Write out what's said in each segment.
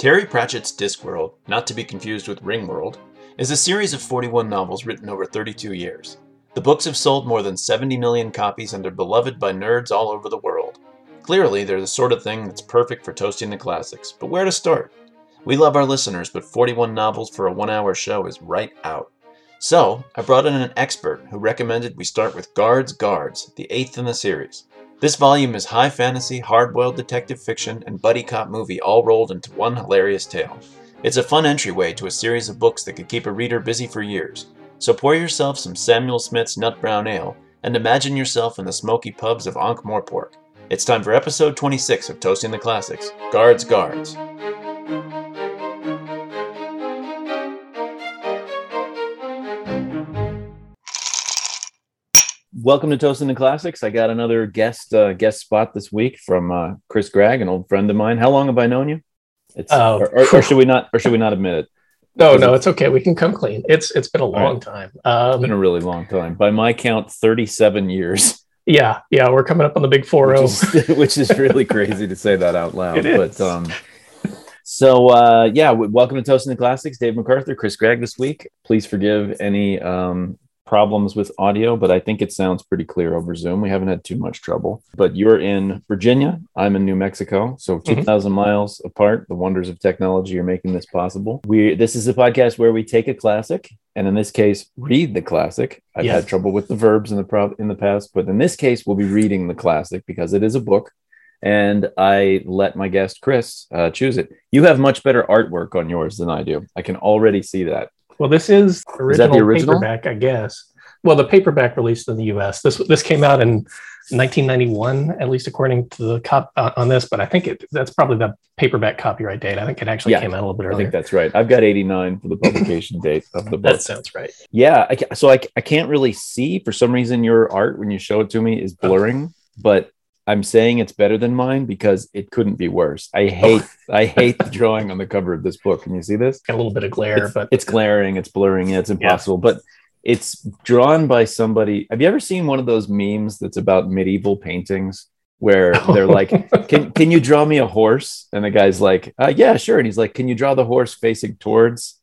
Terry Pratchett's Discworld, not to be confused with Ringworld, is a series of 41 novels written over 32 years. The books have sold more than 70 million copies and are beloved by nerds all over the world. Clearly, they're the sort of thing that's perfect for toasting the classics, but where to start? We love our listeners, but 41 novels for a one hour show is right out. So, I brought in an expert who recommended we start with Guards Guards, the eighth in the series. This volume is high fantasy, hard boiled detective fiction, and buddy cop movie all rolled into one hilarious tale. It's a fun entryway to a series of books that could keep a reader busy for years. So pour yourself some Samuel Smith's Nut Brown Ale and imagine yourself in the smoky pubs of Ankh Morpork. It's time for episode 26 of Toasting the Classics Guards Guards. Welcome to Toasting the Classics. I got another guest uh, guest spot this week from uh, Chris Gregg, an old friend of mine. How long have I known you? It's, Oh. or, or, or should we not? Or should we not admit it? No, no, it's okay. We can come clean. It's it's been a long right. time. It's Um, been a really long time. By my count, thirty-seven years, yeah, yeah, we're coming up on the big four which is, which is really crazy to say that out loud. It is. But um, so uh, yeah, welcome to Toasting the Classics. Dave MacArthur, Chris Gregg this week. Please forgive any um, problems with audio, but I think it sounds pretty clear over Zoom. We haven't had too much trouble. But you're in Virginia. I'm in New Mexico, so Mhm. 2,000 miles apart. The wonders of technology are making this possible. We this is a podcast where we take a classic, and in this case, read the classic. I've Yes. had trouble with the verbs in the pro- in the past, but in this case, we'll be reading the classic because it is a book. And I let my guest Chris uh, choose it. You have much better artwork on yours than I do. I can already see that. Well, this is original, the original? paperback, I guess. Well, the paperback released in the U.S. This this came out in 1991, at least according to the cop uh, on this. But I think it that's probably the paperback copyright date. I think it actually Yeah, came out a little bit earlier. I think that's right. I've got 89 for the publication date of the book. that sounds right. Yeah, I, so I, I can't really see for some reason your art when you show it to me is blurring, but I'm saying it's better than mine because it couldn't be worse. I hate I hate the drawing on the cover of this book. Can you see this? Got a little bit of glare, it's, but it's glaring, it's blurring, yeah, it's impossible. But it's drawn by somebody. Have you ever seen one of those memes that's about medieval paintings where they're like, "Can can you draw me a horse?" And the guy's like, uh, "Yeah, sure." And he's like, "Can you draw the horse facing towards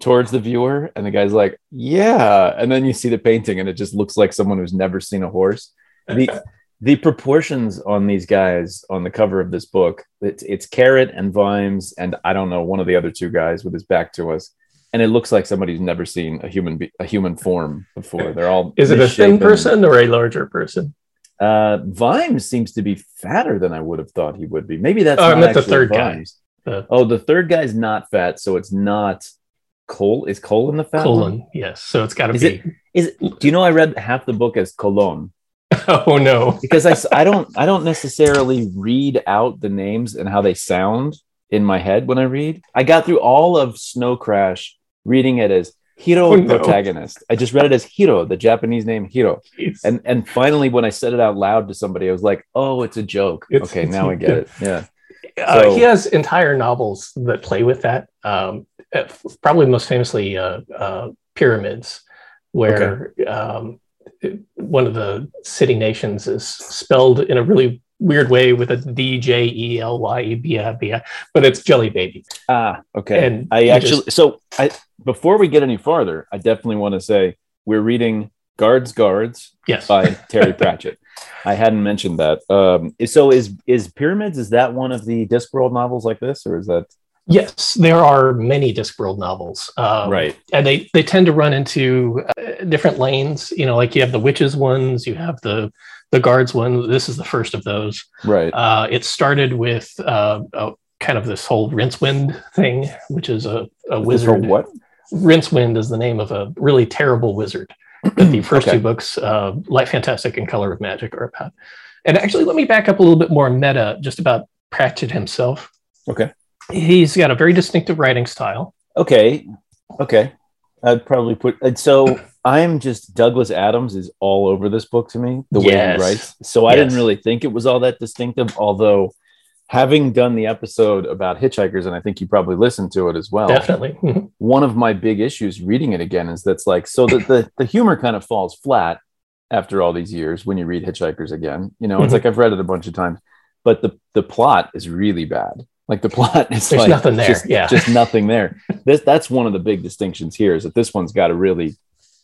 towards the viewer?" And the guy's like, "Yeah." And then you see the painting, and it just looks like someone who's never seen a horse. The the proportions on these guys on the cover of this book it's, it's carrot and vimes and i don't know one of the other two guys with his back to us and it looks like somebody's never seen a human be- a human form before they're all is it a thin person or a larger person? uh vimes seems to be fatter than i would have thought he would be maybe that's Oh, not the third guy. Vimes. The- oh the third guy's not fat so it's not cole is colon the fat? Colon, yes. So it's got to be. it- is it, do you know i read half the book as colon oh no. because I, I don't I don't necessarily read out the names and how they sound in my head when I read. I got through all of Snow Crash reading it as Hiro Oh, no. protagonist. I just read it as Hiro, the Japanese name Hiro. It's- And and finally when I said it out loud to somebody, I was like, oh, it's a joke. It's- okay, it's- now I get it. Yeah. Uh, So- he has entire novels that play with that. Um, uh, probably most famously, uh, uh, Pyramids, where um, it- one of the city nations is spelled in a really weird way with a D J E L Y E B I B I, but it's Jelly Baby. Ah, okay. And I actually just- so I before we get any farther, I definitely want to say we're reading Guards Guards Yes. by Terry Pratchett. I hadn't mentioned that. Um, so is is Pyramids? Is that one of the Discworld novels like this, or is that Yes, there are many Discworld novels. Um, right? and they they tend to run into uh, different lanes you know like you have the witches ones you have the the guards one this is the first of those Right. uh, it started with uh, a, kind of this whole rincewind thing which is a, a For wizard what? rincewind is the name of a really terrible wizard that the first Okay. two books uh, light fantastic and color of magic are about and actually let me back up a little bit more meta just about pratchett himself Okay. He's got a very distinctive writing style Okay. Okay. I'd probably put. and So I'm just Douglas Adams is all over this book to me the way Yes. he writes. So I didn't really think it was all that distinctive, although. Having done the episode about hitchhikers, and I think you probably listened to it as well. definitely one of my big issues reading it again is that's like so that the, the humor kind of falls flat after all these years when you read hitchhikers again you know it's Mhm. like i've read it a bunch of times but the the plot is really bad Like the plot is There's like nothing there. Just, yeah. just nothing there. This that's one of the big distinctions here is that this one's got a really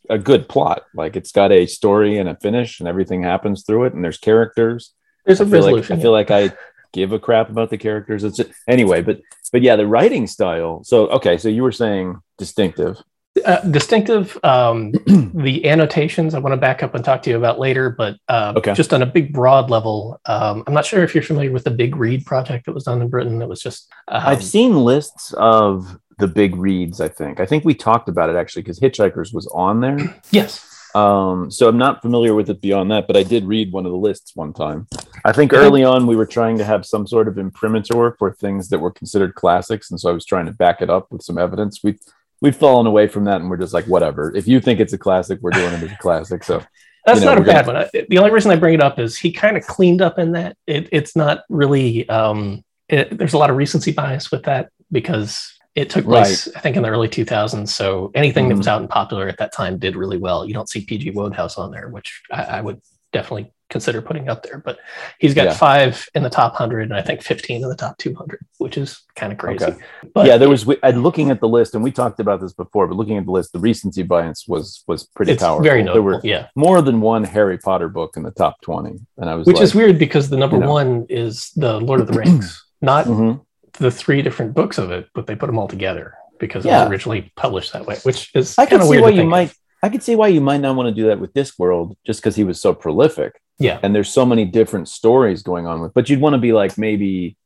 a good plot. Like it's got a story and a finish, and everything happens through it, and there's characters. There's a I feel like resolution. I feel like I give a crap about the characters. It's anyway, but but yeah, the writing style. So okay, so you were saying distinctive. Uh, distinctive. Um, the annotations I want to back up and talk to you about later, but uh, Okay. just on a big broad level, um, I'm not sure if you're familiar with the Big Read project that was done in Britain. That was just um, I've seen lists of the big reads. I think I think we talked about it actually because Hitchhikers was on there. yes. Um, so I'm not familiar with it beyond that, but I did read one of the lists one time. I think early on we were trying to have some sort of imprimatur for things that were considered classics, and so I was trying to back it up with some evidence. We we've fallen away from that, and we're just like, whatever. If you think it's a classic, we're doing it as a classic. So That's you know, not a we're gonna- bad one. I- The only reason I bring it up is he kind of cleaned up in that. It, it's not really. Um, it, there's a lot of recency bias with that because it took place, I think, in the early 2000s. So anything that Mhm. was out and popular at that time did really well. You don't see PG Wodehouse on there, which I, I would definitely consider putting up there. But he's got Yeah. five in the top 100 and I think 15 in the top 200, which is kind of crazy. Okay. But yeah, there was. we- And looking at the list, and we talked about this before, but looking at the list, the recency bias was was pretty it's powerful. very there notable. were yeah. more than one Harry Potter book in the top twenty, and I was Which like, is weird because the number you know. one is the Lord of the Rings, not Mhm. the three different books of it, but they put them all together because it was originally published that way, which is I can of see why you think might. I could see why you might not want to do that with Discworld, just because he was so prolific. Yeah. and there's so many different stories going on with. But you'd want to be like maybe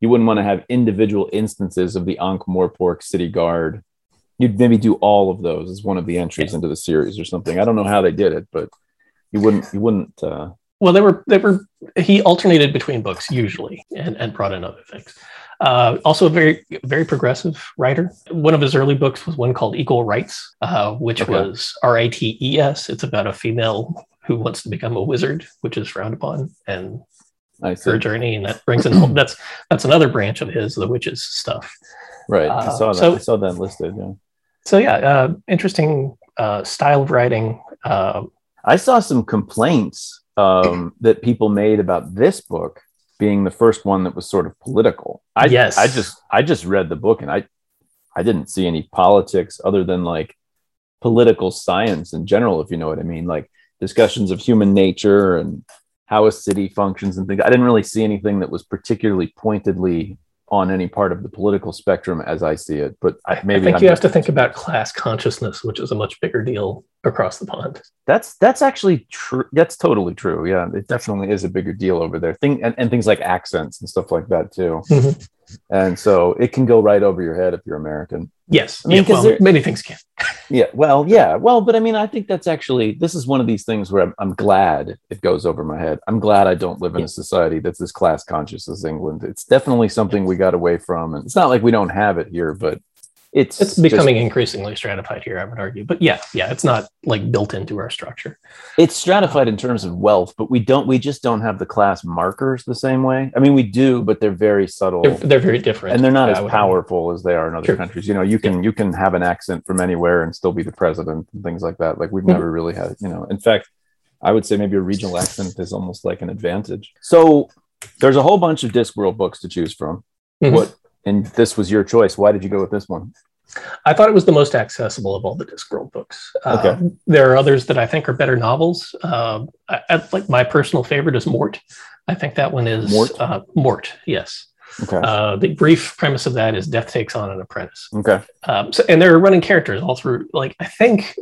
you wouldn't want to have individual instances of the Ankh Morpork City Guard. You'd maybe do all of those as one of the entries into the series or something. I don't know how they did it, but you wouldn't. You wouldn't. Uh, Well, they were they were he alternated between books usually and, and brought in other things. Uh, also, a very very progressive writer. One of his early books was one called Equal Rites, uh, which Okay. was R I T E S. It's about a female who wants to become a wizard, which is frowned upon, and her journey, and that brings in that's that's another branch of his, the witches stuff. Right. I Uh, saw that. so- I saw that listed. Yeah. So yeah, uh, interesting uh, style of writing. Uh, I saw some complaints um, that people made about this book being the first one that was sort of political. I, Yes. I just I just read the book and I I didn't see any politics other than like political science in general, if you know what I mean, like discussions of human nature and how a city functions and things. I didn't really see anything that was particularly pointedly on any part of the political spectrum as I see it. But I, maybe I think I'm you have to think about class consciousness, which is a much bigger deal across the pond. That's that's actually true. That's totally true. Yeah, it definitely is a bigger deal over there. Thing and, and things like accents and stuff like that too. Mhm. And so it can go right over your head if you're American. Yes, I mean, yeah, well, there- many things can. Yeah. Well, yeah. Well, but I mean, I think that's actually this is one of these things where I'm, I'm glad it goes over my head. I'm glad I don't live in Yeah. a society that's as class conscious as England. It's definitely something we got away from, and it's not like we don't have it here, but it's It's just- becoming increasingly stratified here, I would argue. But yeah, yeah, it's not like built into our structure. it's stratified in terms of wealth, but we don't. We just don't have the class markers the same way. I mean, we do, but they're very subtle. They're, they're very different, and they're not I as powerful as they are in other Sure. countries. You know, you can you can have an accent from anywhere and still be the president and things like that. Like we've Mhm. never really had, you know. In fact, I would say maybe a regional accent is almost like an advantage. So there's a whole bunch of Discworld books to choose from. Mhm. What and this was your choice. Why did you go with this one? I thought it was the most accessible of all the Discworld books. Okay. Uh, there are others that I think are better novels. Um, I, I, like my personal favorite is Mort. I think that one is Mort? Uh, Mort. Yes. Okay. Uh, the brief premise of that is Death takes on an apprentice. okay. Um, so, and there are running characters all through. Like I think,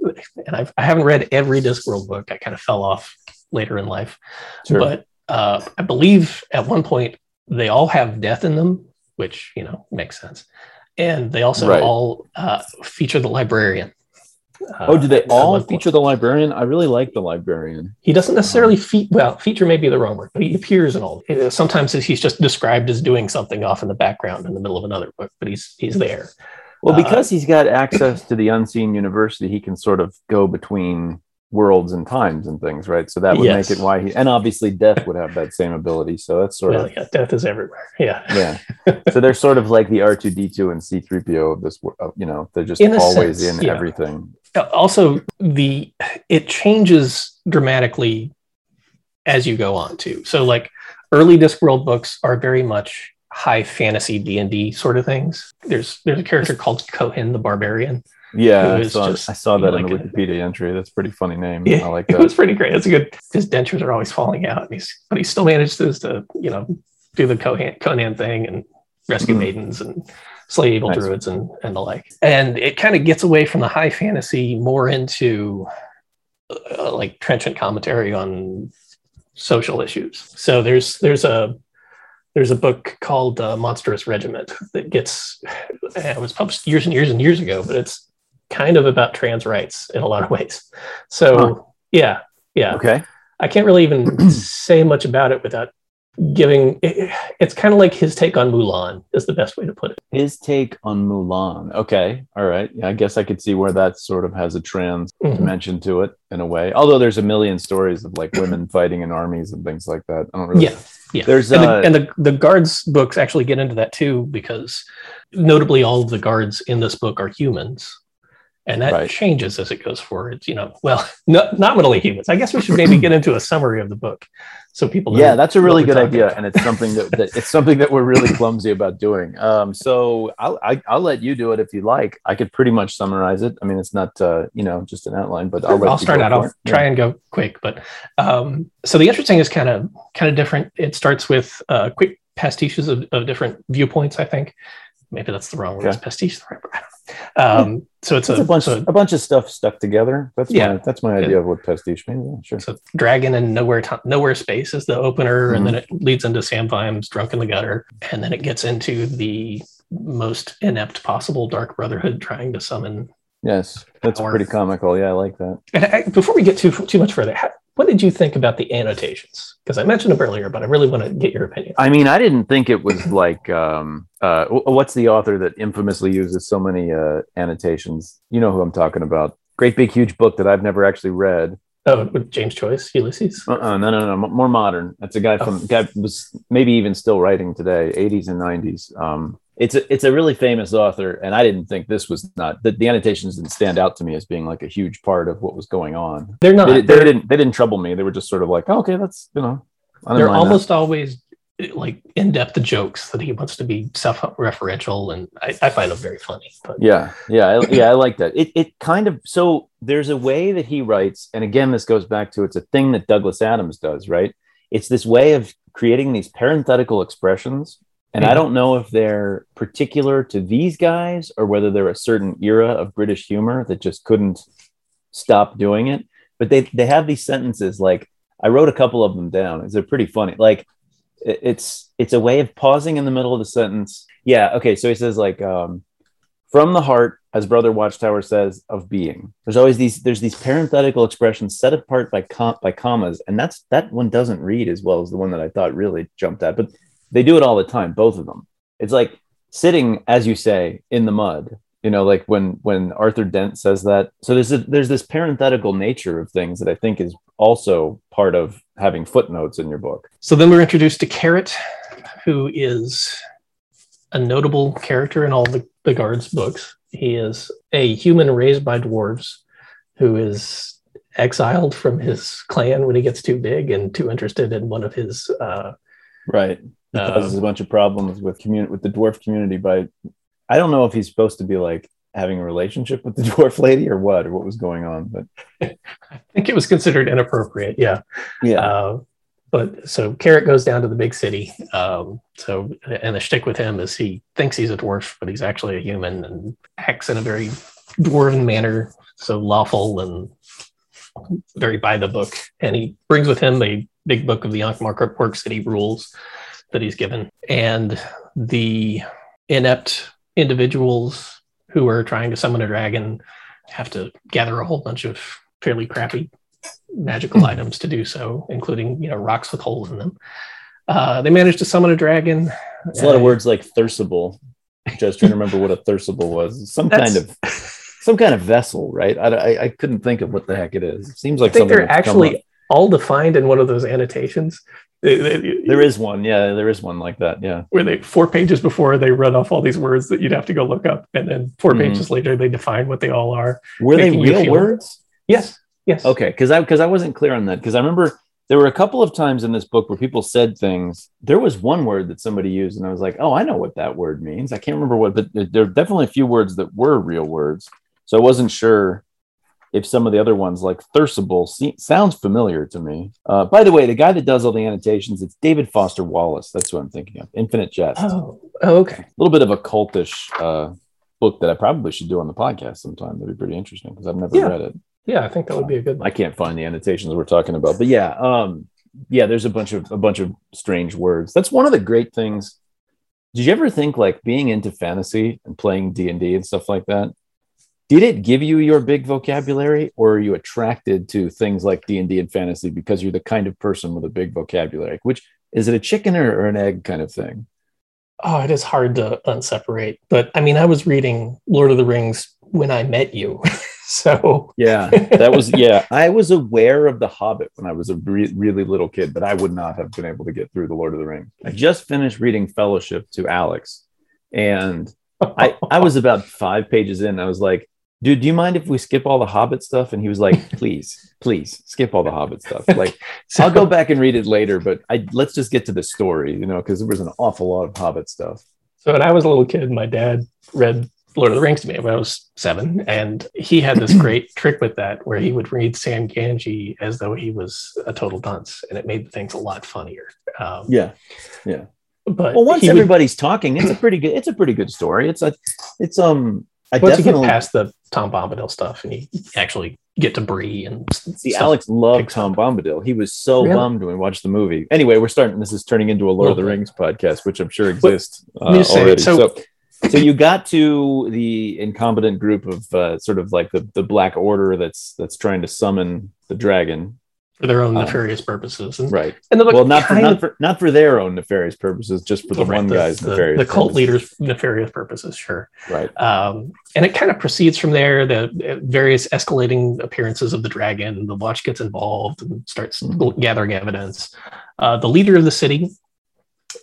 and I've, I haven't read every Discworld book. I kind of fell off later in life, Sure. but uh, I believe at one point they all have death in them, which you know makes sense. And they also Right. all uh, feature the librarian. Uh, oh, do they all feature the librarian? I really like the librarian. He doesn't necessarily fe- well feature may be the wrong word, but he appears in all. uh, Sometimes he's just described as doing something off in the background in the middle of another book, but he's he's there. Well, Uh, because he's got access to the unseen university, he can sort of go between worlds and times and things, right? So that would Yes. make it why he and obviously death would have that same ability. So that's sort Well, of yeah, death is everywhere. Yeah. yeah. so they're sort of like the R two D two and C three PO of this. You know, they're just In always sense, in yeah. everything. Uh, also the it changes dramatically as you go on too so like early discworld books are very much high fantasy D and D sort of things. There's there's a character called Cohen the Barbarian. Yeah, I saw, just, I saw that in the Wikipedia a, entry. That's a pretty funny name. Yeah, I like that. It was pretty great. It's a good. His dentures are always falling out, he's, but he still manages to you know do the Conan, Conan thing and rescue mm-hmm. maidens and slay evil nice. druids and and the like. And it kind of gets away from the high fantasy more into uh, like trenchant commentary on social issues. So there's there's a there's a book called uh, Monstrous Regiment that gets it was published years and years and years ago, but it's kind of about trans rights in a lot of ways. So huh. yeah, yeah. Okay. I can't really even say much about it without giving it, it's kind of like his take on Mulan is the best way to put it. His take on Mulan. Okay. All right. Yeah, I guess I could see where that sort of has a trans mm-hmm. dimension to it in a way. Although there's a million stories of like women fighting in armies and things like that. I don't really Yeah. Yeah. There's and, uh, the, and the, the guards books actually get into that too because notably all of the guards in this book are humans and that right. changes as it goes forward. You know, well, not nominally humans. I guess we should maybe get into a summary of the book so people. yeah, that's a really good idea, about. and it's something that, that, it's something that we're really clumsy about doing. Um, so I'll I, will i will let you do it if you like. I could pretty much summarize it. I mean, it's not uh, you know just an outline, but I'll, I'll start out. I'll try and go quick, but um, so the interesting is kind of kind of different. It starts with uh, quick pastiches of, of different viewpoints. I think maybe that's the wrong word. Okay. Pastiche the right word? Um, so it's, a, a, bunch so, a bunch of stuff stuck together. That's yeah, my, that's my idea yeah. of what pastiche means. Yeah, sure. So dragon and nowhere nowhere space is the opener, mm-hmm. and then it leads into Sam Vimes drunk in the gutter, and then it gets into the most inept possible Dark Brotherhood trying to summon. Yes, that's power. pretty comical. Yeah, I like that. I, before we get too too much further, how, what did you think about the annotations? Because I mentioned them earlier, but I really want to get your opinion. I mean, I didn't think it was like um, uh, what's the author that infamously uses so many uh, annotations? You know who I'm talking about. Great big huge book that I've never actually read. Oh, with James Joyce, Ulysses. Uh-uh, no, no, no, more modern. That's a guy from oh. guy was maybe even still writing today, 80s and 90s. Um, it's a it's a really famous author, and I didn't think this was not the, the annotations didn't stand out to me as being like a huge part of what was going on. They're not. They, they didn't they didn't trouble me. They were just sort of like, oh, okay, that's you know. They're almost that. always like in-depth jokes that he wants to be self-referential and I, I, find them very funny but yeah yeah I, yeah i like that it, it kind of so there's a way that he writes and again this goes back to it's a thing that douglas adams does right it's this way of creating these parenthetical expressions and I don't know if they're particular to these guys or whether they're a certain era of British humor that just couldn't stop doing it. But they, they have these sentences like, I wrote a couple of them down. They're pretty funny. Like, it's it's a way of pausing in the middle of the sentence. Yeah. Okay. So he says like, um, from the heart, as Brother Watchtower says, of being. There's always these there's these parenthetical expressions set apart by com- by commas, and that's that one doesn't read as well as the one that I thought really jumped at. But they do it all the time, both of them. It's like sitting, as you say, in the mud. You know, like when when Arthur Dent says that. So there's a, there's this parenthetical nature of things that I think is also part of having footnotes in your book. So then we're introduced to Carrot, who is a notable character in all the, the guards books. He is a human raised by dwarves who is exiled from his clan when he gets too big and too interested in one of his uh, right causes um, a bunch of problems with community with the dwarf community by I don't know if he's supposed to be like having a relationship with the dwarf lady or what or what was going on, but I think it was considered inappropriate. Yeah. Yeah. Uh, but so Carrot goes down to the big city. Um, so and the shtick with him is he thinks he's a dwarf, but he's actually a human and acts in a very dwarven manner, so lawful and very by the book. And he brings with him a big book of the Ankh-Morpork City rules that he's given. And the inept individuals who are trying to summon a dragon have to gather a whole bunch of fairly crappy magical hmm. items to do so, including you know rocks with holes in them. Uh, they managed to summon a dragon. It's a lot of words like thirsible. Just trying to remember what a thirsible was. Some kind of some kind of vessel, right? I, I, I, couldn't think of what the heck it is. It seems like I think they're actually all defined in one of those annotations there is one, yeah. There is one like that, yeah. Where they four pages before they run off all these words that you'd have to go look up, and then 4 mm-hmm. pages later they define what they all are. Were they real words? Yes, yes. Okay, because I because I wasn't clear on that because I remember there were a couple of times in this book where people said things. There was one word that somebody used, and I was like, "Oh, I know what that word means." I can't remember what, but there are definitely a few words that were real words. So I wasn't sure if some of the other ones, like thirstable, sounds familiar to me. Uh, by the way, the guy that does all the annotations, it's David Foster Wallace. That's what I'm thinking of. Infinite Jest. Oh, oh okay. A little bit of a cultish uh, book that I probably should do on the podcast sometime. That'd be pretty interesting because I've never Yeah. read it. Yeah, I think that would be a good One. I can't find the annotations we're talking about, but yeah, um, yeah, there's a bunch of a bunch of strange words. That's one of the great things. Did you ever think like being into fantasy and playing D and D and stuff like that? Did it give you your big vocabulary, or are you attracted to things like D and D and fantasy because you're the kind of person with a big vocabulary? Which is it a chicken or, or an egg kind of thing? Oh, it is hard to unseparate. But I mean, I was reading Lord of the Rings when I met you. so Yeah, that was yeah. I was aware of the Hobbit when I was a re- really little kid, but I would not have been able to get through the Lord of the Rings. I just finished reading Fellowship to Alex, and I I was about five pages in. I was like, "Dude, do you mind if we skip all the Hobbit stuff?" And he was like, "Please, please, skip all the Hobbit stuff. Like, so I'll go back and read it later, but I let's just get to the story, you know, because there was an awful lot of Hobbit stuff." So when I was a little kid, my dad read Lord of the Rings to me when I was seven, and he had this great trick with that where he would read Sam Gamgee as though he was a total dunce, and it made things a lot funnier. Um, Yeah. but Well, once he would- everybody's talking, it's a pretty good. It's a pretty good story. It's a, it's um. I once you get past the Tom Bombadil stuff, and you actually get to Bree and see. Alex loved Tom Bombadil. He was so Really? bummed when we watched the movie. Anyway, we're starting. This is turning into a Lord of the Rings podcast, which I'm sure exists uh, me just say, already. so- So, so, you got to the incompetent group of uh, sort of like the the Black Order that's that's trying to summon the dragon, for their own Uh, nefarious purposes. And, right? and the book Well, not for not for not for their own nefarious purposes, just for the right, one guy's the, nefarious. the cult leader's nefarious purposes, sure. right? Um, and it kind of proceeds from there. The various escalating appearances of the dragon, the watch gets involved and starts Mhm. gathering evidence. Uh, the leader of the city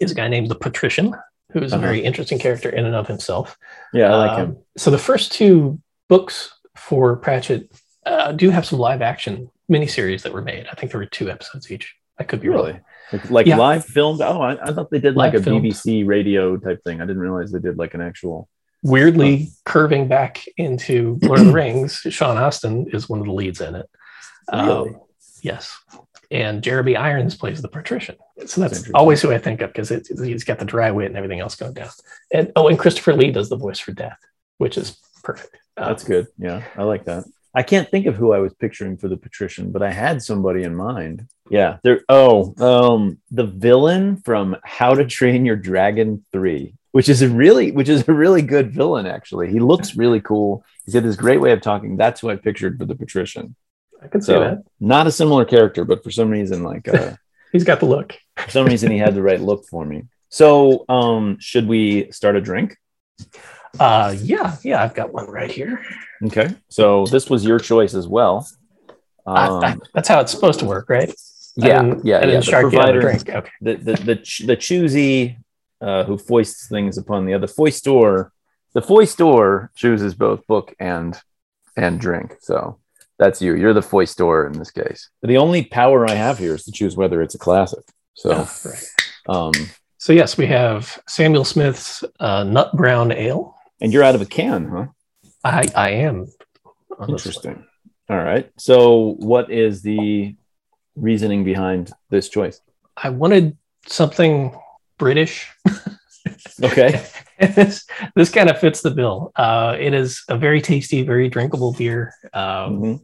is a guy named the Patrician, who is a Uh-huh. very interesting character in and of himself. Yeah, I like Um, him. So the first two books for Pratchett uh, do have some live action miniseries that were made. I think there were two episodes each. I could be wrong. Really? Like, like Yeah. live filmed? Oh, I, I thought they did like Live a filmed. BBC radio type thing. I didn't realize they did like an actual. weirdly curving back into Lord of the Rings, Sean Astin is one of the leads in it. Really? Um, yes. And Jeremy Irons plays the patrician. So that's interesting. always who I think of because he's got the dry wit and everything else going down. And oh, and Christopher Lee does the voice for Death, which is perfect. Uh, That's good. Yeah, I like that. I can't think of who I was picturing for the patrician, but I had somebody in mind. Yeah, there. Oh, um, the villain from How to Train Your Dragon Three, which is a really, which is a really good villain. Actually, he looks really cool. He's got this great way of talking. That's who I pictured for the patrician. I could see that. not a similar character, but for some reason, like uh, He's got the look. for some reason, he had the right look for me. So, um, should we start a drink? Uh, yeah, yeah, I've got one right here. Okay. So this was your choice as well. Um, I- that's how it's supposed to work, right? yeah, I didn't- yeah, I didn't yeah. The shark you out provider, drink. Okay. the the the, ch- the choosy uh, who foists things upon the other foistor. The foistor chooses both book and and drink. So that's you. You're the foistor in this case. The only power I have here is to choose whether it's a classic. So, Oh, right. um, So yes, we have Samuel Smith's uh, Nut Brown Ale. And you're out of a can, huh? I I am. one. Interesting. All right. So, what is the reasoning behind this choice? I wanted something British. Okay. this this kind of fits the bill. Uh, it is a very tasty, very drinkable beer. Um, Mhm.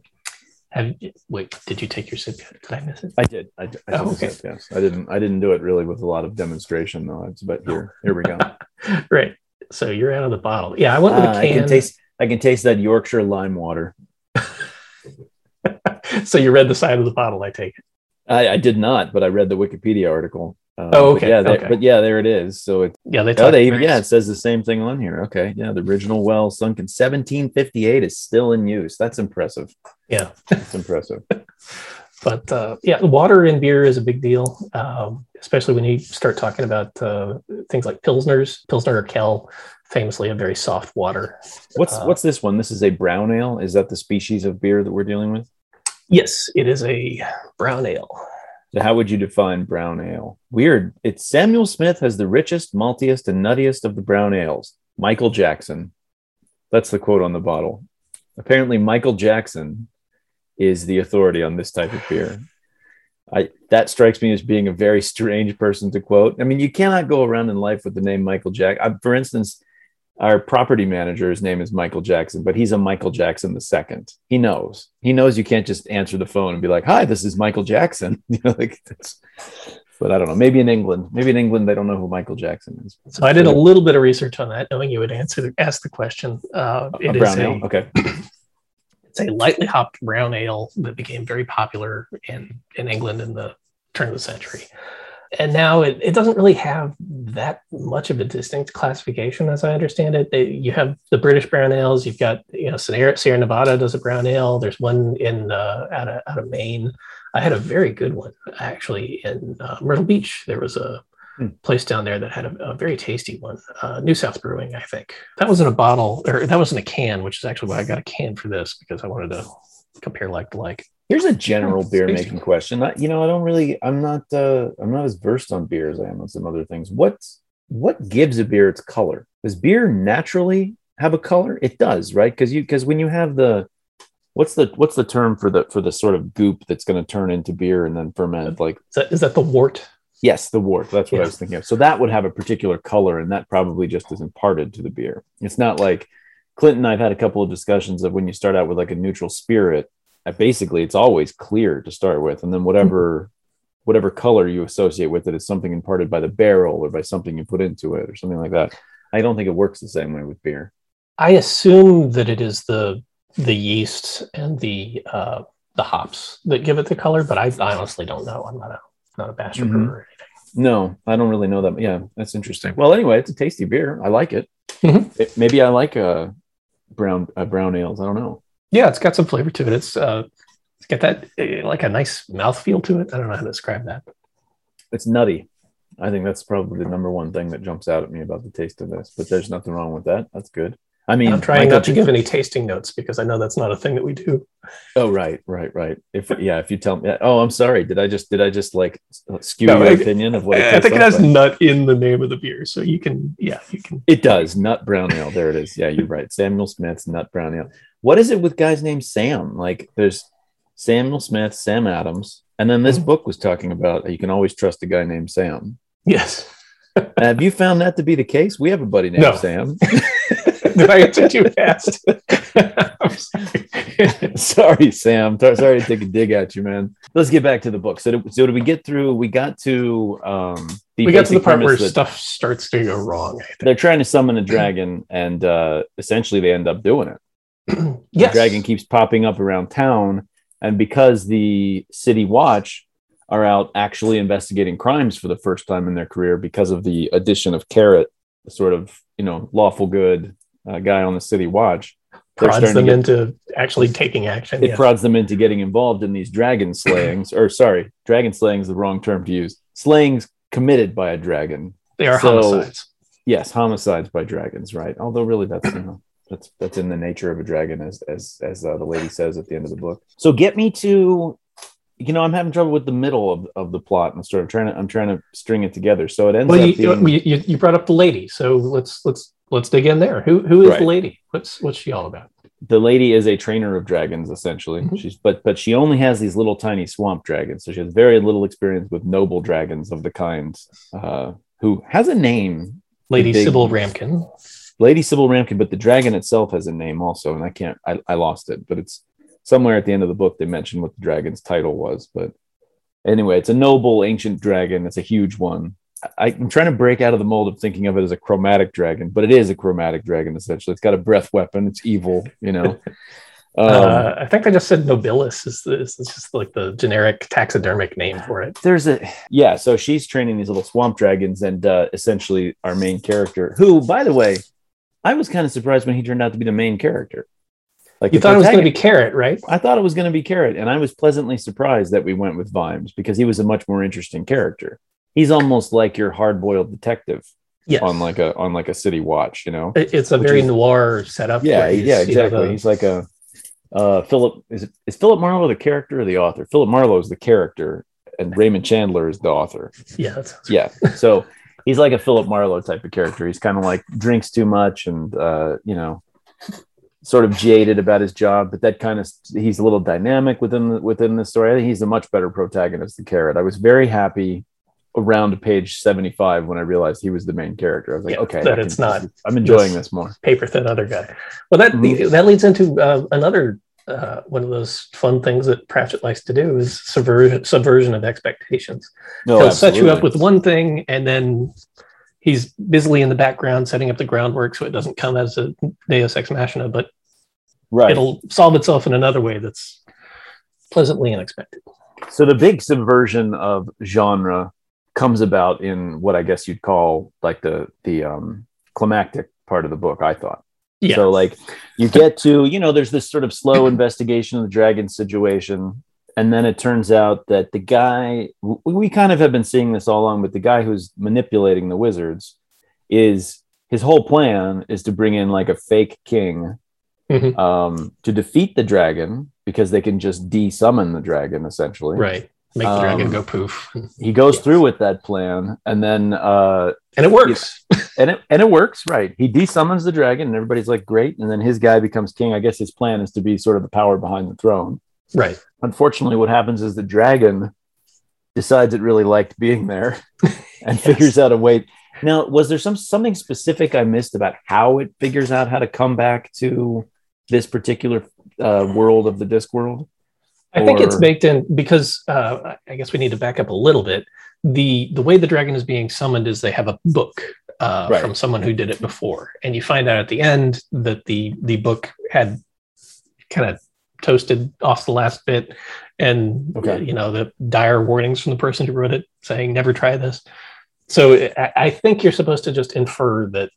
have wait, did you take your sip? yet? Did I miss it? I did. I, I Oh, okay. sip, yes. I didn't. I didn't do it really with a lot of demonstration, though. It's but here. Here we go. right. So you're out of the bottle. Yeah, I went with Ah, a I can. can taste. I can taste that Yorkshire lime water. so you read the side of the bottle. I take it. I, I did not, but I read the Wikipedia article. Uh, Oh, but okay, Yeah, there, okay. but yeah, there it is. So it. Yeah, they. Oh, they even. Yeah, it says the same thing on here. Okay. Yeah, the original well sunk in 1758 is still in use. That's impressive. Yeah. That's impressive. but uh, yeah, water in beer is a big deal, um, especially when you start talking about uh, things like pilsners. Pilsner Urquell, famously a very soft water. What's Uh, What's this one? This is a brown ale. Is that the species of beer that we're dealing with? Yes, it is a brown ale. So how would you define brown ale? Weird. It's Samuel Smith has the richest, maltiest, and nuttiest of the brown ales. Michael Jackson. That's the quote on the bottle. Apparently, Michael Jackson is the authority on this type of beer. I that strikes me as being a very strange person to quote. I mean, you cannot go around in life with the name Michael Jack. I, for instance, our property manager's name is Michael Jackson, but he's a Michael Jackson the second. He knows. He knows you can't just answer the phone and be like, "Hi, this is Michael Jackson." You know, like that's. But I don't know. Maybe in England, maybe in England they don't know who Michael Jackson is. So I did a little bit of research on that, knowing you would answer ask the question. Uh, a brown ale. Okay. It's a lightly hopped brown ale that became very popular in in England in the turn of the century. And now it, it doesn't really have that much of a distinct classification as i understand it. They, you have the british brown ales you've got you know sierra, sierra nevada does a brown ale. There's one in uh, out, of, out of maine. I had a very good one actually in uh, myrtle beach. There was a. place down there that had a, a very tasty one uh, new south brewing i think that was in a bottle or that was in a can which is actually why i got a can for this because i wanted to compare like to like Here's a general beer making question. I, you know, I don't really, I'm not, uh, I'm not as versed on beer as I am on some other things. What, what gives a beer its color? Does beer naturally have a color? It does, right? Because you, because when you have the, what's the, what's the term for the, for the sort of goop that's going to turn into beer and then ferment? Like, is that, is that the wort? Yes, the wort. That's what yeah. I was thinking of. So that would have a particular color, and that probably just is imparted to the beer. It's not like Clinton. I've had a couple of discussions of when you start out with like a neutral spirit, basically it's always clear to start with and then whatever mm-hmm. whatever color you associate with it is something imparted by the barrel or by something you put into it or something like that i don't think it works the same way with beer i assume that it is the the yeast and the uh the hops that give it the color but i, I honestly don't know i'm not a not a bastard mm-hmm. brewer or anything no i don't really know that yeah that's interesting well anyway it's a tasty beer i like it, mm-hmm. it maybe i like a brown a brown ales i don't know yeah, it's got some flavor to it. It's uh, it's got that uh, like a nice mouth feel to it. I don't know how to describe that. It's nutty. I think that's probably the number one thing that jumps out at me about the taste of this. But there's nothing wrong with that. That's good. I mean, I'm trying not to give any tasting notes because I know that's not a thing that we do. Oh, right, right, right. If yeah, if you tell me, oh, I'm sorry. Did I just did I just like skew no, your I, opinion of what? I, I think it has like? nut in the name of the beer, so you can yeah, you can. It does nut brown ale. There it is. Yeah, you're right. Samuel Smith's nut brown ale. What is it with guys named Sam? Like there's Samuel Smith, Sam Adams, and then this mm-hmm. book was talking about you can always trust a guy named Sam. Yes. have you found that to be the case? We have a buddy named no. Sam. Did I answer too fast? sorry. sorry. Sam. Sorry to take a dig at you, man. Let's get back to the book. So, so did we get through? We got to um, we got to the part where stuff starts to go wrong. They're trying to summon a dragon, and uh, essentially they end up doing it yes. The dragon keeps popping up around town. And because the city watch are out actually investigating crimes for the first time in their career because of the addition of Carrot, the sort of, you know, lawful good uh, guy on the city watch. Prods them get, into actually taking action. It yeah. prods them into getting involved in these dragon slayings, or sorry, dragon slayings is the wrong term to use. Slayings committed by a dragon. They are so, homicides. Yes, homicides by dragons, right? Although really that's you know that's that's in the nature of a dragon, as as as uh, the lady says at the end of the book. So get me to, you know, I'm having trouble with the middle of, of the plot, and sort of trying to I'm trying to string it together. So it ends well, up. You, being... you, you brought up the lady, so let's let's let's dig in there. Who who is right. the lady? What's what's she all about? The lady is a trainer of dragons, essentially. Mm-hmm. She's but but she only has these little tiny swamp dragons, so she has very little experience with noble dragons of the kind. Uh, who has a name? Lady Sybil Ramkin. Lady Sybil Ramkin, but the dragon itself has a name also, and I can't, I, I lost it, but it's somewhere at the end of the book they mentioned what the dragon's title was. But anyway, it's a noble ancient dragon. It's a huge one. I, am trying to break out of the mold of thinking of it as a chromatic dragon, but it is a chromatic dragon essentially. It's got a breath weapon. It's evil, you know. Um, uh, I think I just said nobilis is, is, is just like the generic taxidermic name for it. There's a yeah. So she's training these little swamp dragons, and uh, essentially our main character, who by the way I was kind of surprised when he turned out to be the main character. Like you thought it was going to be Carrot, right? I thought it was going to be Carrot, and I was pleasantly surprised that we went with Vimes because he was a much more interesting character. He's almost like your hard-boiled detective yes. on like a on like a city watch, you know. It's a very is, noir setup. Yeah, yeah, exactly. You know, the... He's like a uh, Philip. Is is Philip Marlowe the character or the author? Philip Marlowe is the character, and Raymond Chandler is the author. Yeah, Yeah. So he's like a Philip Marlowe type of character. He's kind of like drinks too much and uh, you know, sort of jaded about his job, but that kind of he's a little dynamic within the, within the story. I think he's a much better protagonist than Carrot. I was very happy around page 75 when I realized he was the main character. I was like, Yeah, okay, that it's not I'm enjoying this- this more. paper thin other guy. Well, that Mhm. that leads into uh, another uh, one of those fun things that Pratchett likes to do is subversion subversion of expectations. No, He'll set you up with one thing, and then he's busily in the background setting up the groundwork so it doesn't come as a Deus ex machina, but right. it'll solve itself in another way that's pleasantly unexpected. So the big subversion of genre comes about in what I guess you'd call like the the um climactic part of the book, I thought. Yeah. So like you get to, you know, there's this sort of slow investigation of the dragon situation. And then it turns out that the guy we kind of have been seeing this all along, but the guy who's manipulating the wizards is his whole plan is to bring in like a fake king Mhm. um, to defeat the dragon because they can just de-summon the dragon essentially. right. Make the dragon Um, go poof. He goes Yes. through with that plan, and then uh, And it works. and it and it works right. He de-summons the dragon, and everybody's like, "Great!" And then his guy becomes king. I guess his plan is to be sort of the power behind the throne. Right. Unfortunately, what happens is the dragon decides it really liked being there, and figures out a way. Now, was there some something specific I missed about how it figures out how to come back to this particular uh, world of the disc world? I think it's baked in because uh, I guess we need to back up a little bit. The the way the dragon is being summoned is they have a book uh, Right. from someone who did it before, and you find out at the end that the the book had kind of toasted off the last bit, and Okay. you know the dire warnings from the person who wrote it saying never try this. So I, I think you're supposed to just infer that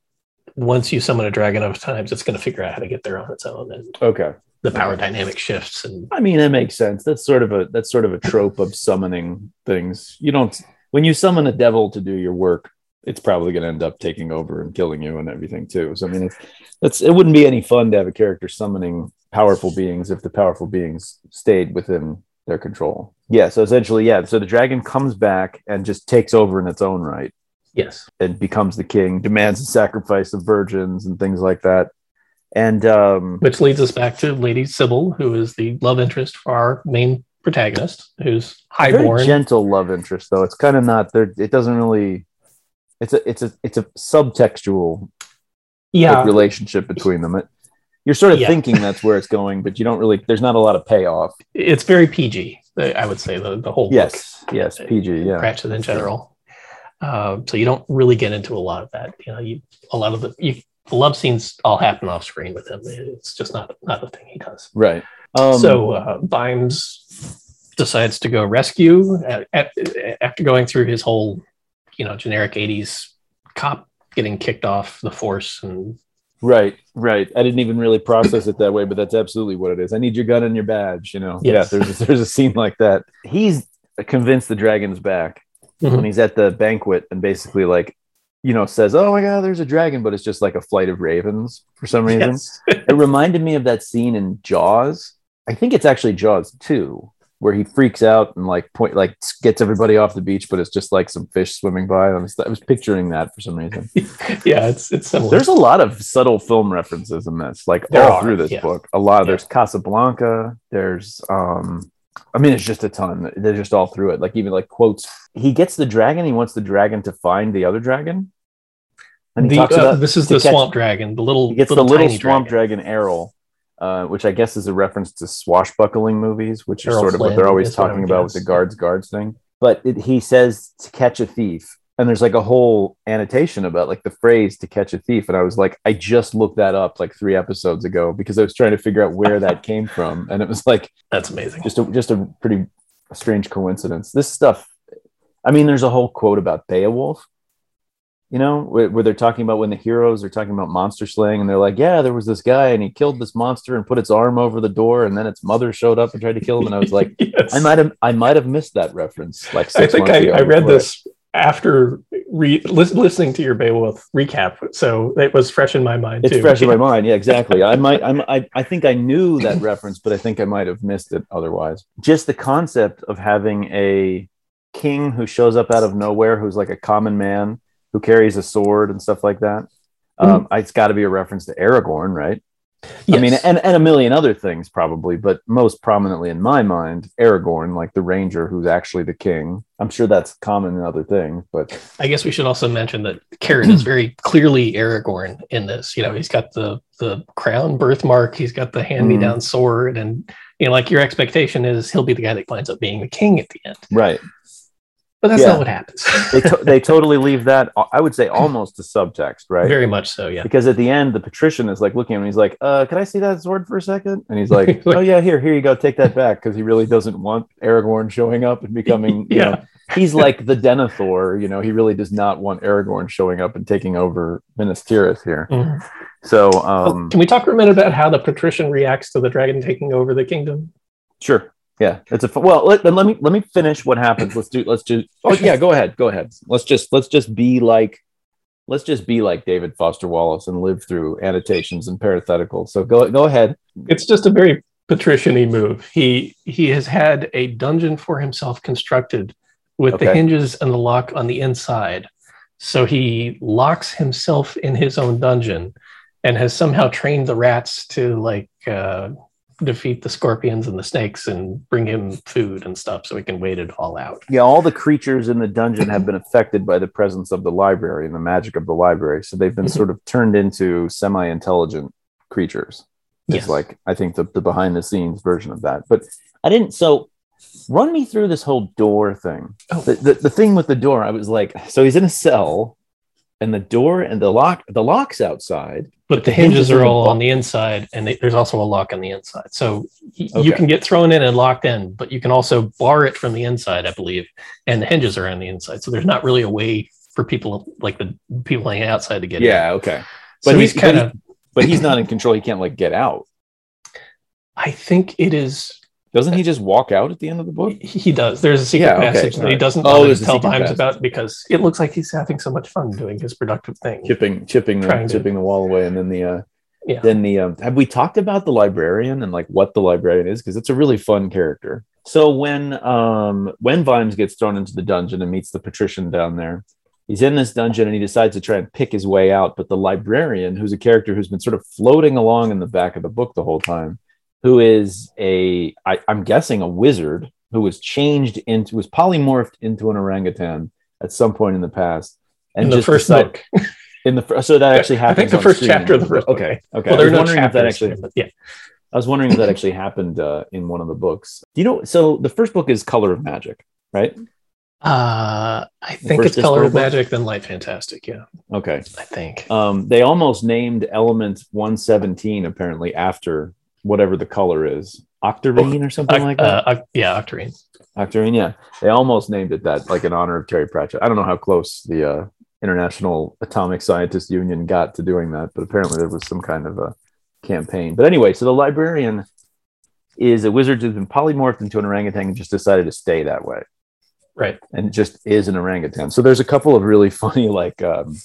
once you summon a dragon enough times, it's going to figure out how to get there on its own, and Okay. The power dynamic shifts and I mean, that makes sense. That's sort of a that's sort of a trope of summoning things. You don't when you summon a devil to do your work, it's probably going to end up taking over and killing you and everything too. So I mean, it's, that's it wouldn't be any fun to have a character summoning powerful beings if the powerful beings stayed within their control. Yeah. So essentially, yeah. So the dragon comes back and just takes over in its own right yes, and becomes the king, demands the sacrifice of virgins and things like that. And um, which leads us back to Lady Sybil, who is the love interest for our main protagonist, who's very highborn. gentle love interest though it's kind of not there it doesn't really it's a it's a it's a subtextual like, yeah, relationship between them it, you're sort of Yeah. thinking that's where it's going but you don't really there's not a lot of payoff it's very PG. I would say the the whole yes yes pg yeah Pratchett in general. Um, so you don't really get into a lot of that. You know, you a lot of the you, the love scenes all happen off screen with him. It's just not not the thing he does. right um, so uh, Vimes decides to go rescue at, at, after going through his whole, you know, generic '80s cop getting kicked off the force and right right i didn't even really process it that way but that's absolutely what it is i need your gun and your badge you know Yes. yeah there's a, there's a scene like that he's convinced the dragon's back Mhm. when he's at the banquet and basically like you know says oh my god there's a dragon but it's just like a flight of ravens for some reason Yes. it reminded me of that scene in jaws i think it's actually jaws 2 where he freaks out and like point like gets everybody off the beach but it's just like some fish swimming by I was, I was picturing that for some reason yeah, it's it's similar. there's a lot of subtle film references in this like There all are, through this yeah. book a lot of Yeah. there's casablanca there's um i mean it's just a ton. They're just all through it. Like even like quotes. He gets the dragon. He wants the dragon to find the other dragon. And he The- uh, this is the catch- swamp dragon, the little he gets little the little swamp dragon, Errol, uh, which I guess is a reference to swashbuckling movies, which is Errol sort of what they're always is talking about with the guards guards thing. But it, he says to catch a thief, and there's like a whole annotation about like the phrase to catch a thief, and I was like, I just looked that up like three episodes ago because I was trying to figure out where that came from, and it was like That's amazing. just a just a pretty strange coincidence. This stuff, I mean, there's a whole quote about Beowulf, you know, where, where they're talking about when the heroes are talking about monster slaying, and they're like, yeah, there was this guy, and he killed this monster and put its arm over the door, and then its mother showed up and tried to kill him, and I was like, yes. I might have I might have missed that reference. Like I think I, I read this after re- listening to your Beowulf recap, so it was fresh in my mind It's too. fresh in my mind. Yeah, exactly. I might, I'm, I, I think I knew that reference, but I think I might have missed it otherwise. Just the concept of having a king who shows up out of nowhere, who's like a common man who carries a sword and stuff like that. Um, it's got to be a reference to Aragorn, right? I mean, and, and a million other things probably, but most prominently in my mind, Aragorn, like the ranger who's actually the king. I'm sure that's common in other things, but I guess we should also mention that Carrot is very clearly Aragorn in this. You know, he's got the the crown birthmark, he's got the hand me down mm. sword, and you know, like your expectation is he'll be the guy that winds up being the king at the end. right. But that's Yeah. not what happens. They, to- they totally leave that, I would say, almost a subtext, right? very much so, yeah. because at the end the patrician is like looking at him and he's like uh can i see that sword for a second and he's like oh yeah here here you go take that back because he really doesn't want aragorn showing up and becoming you Yeah. know he's like the denethor you know he really does not want aragorn showing up and taking over minas tirith here Mhm. so um Can we talk for a minute about how the patrician reacts to the dragon taking over the kingdom? sure yeah it's a well let, then let me let me finish what happens let's do let's do oh yeah go ahead go ahead. Let's just let's just be like let's just be like david foster wallace and live through annotations and parentheticals. So go go ahead. It's just a very patrician-y move. He he has had a dungeon for himself constructed with the hinges and the lock on the inside. So he locks himself in his own dungeon and has somehow trained the rats to like uh, defeat the scorpions and the snakes and bring him food and stuff so he can wait it all out. Yeah, all the creatures in the dungeon have been affected by the presence of the library and the magic of the library. So they've been Mhm. sort of turned into semi intelligent creatures. It's Yes. like, I think, the, the behind the scenes version of that. But I didn't. So run me through this whole door thing. Oh. The, the, the thing with the door, I was like, so he's in a cell and the door and the lock, the lock's outside. But the the hinges hinges are the all on the inside, and they, there's also a lock on the inside. So y- Okay. you can get thrown in and locked in, but you can also bar it from the inside, I believe. And the hinges are on the inside, so there's not really a way for people like the people hanging outside to get in. Yeah, okay. So But he's he's kind of. But he's not in control. He can't like get out. I think it is. Doesn't he just walk out at the end of the book? He does. There's a secret Yeah, okay, passage that he doesn't Oh, there's tell Vimes about because it looks like he's having so much fun doing his productive thing. chipping chipping the, to- chipping the wall away and then the uh Yeah. then the um, have we talked about the librarian and like what the librarian is because it's a really fun character so when um when vimes gets thrown into the dungeon and meets the patrician down there he's in this dungeon and he decides to try and pick his way out but the librarian who's a character who's been sort of floating along in the back of the book the whole time who is a I, i'm guessing a wizard who was changed into was polymorphed into an orangutan at some point in the past in the just first decide- book. in the fir- so that actually happened. I think the first screen. chapter of the first book. Okay, okay. Well, I there are was no wondering if that actually. but yeah. I was wondering if that actually happened uh, in one of the books. Do you know? So the first book is Color of Magic, right? Uh, I think it's Color of book? Magic, then Light Fantastic. Yeah, Okay. I think. Um, they almost named Element 117 apparently after whatever the color is, Octarine or something like that. Uh, yeah, Octarine. Octarine, yeah. They almost named it that, like in honor of Terry Pratchett. I don't know how close the uh, International Atomic Scientists Union got to doing that, but apparently there was some kind of a campaign. But anyway, so the librarian is a wizard who's been polymorphed into an orangutan and just decided to stay that way Right. and just is an orangutan. So there's a couple of really funny, like, um,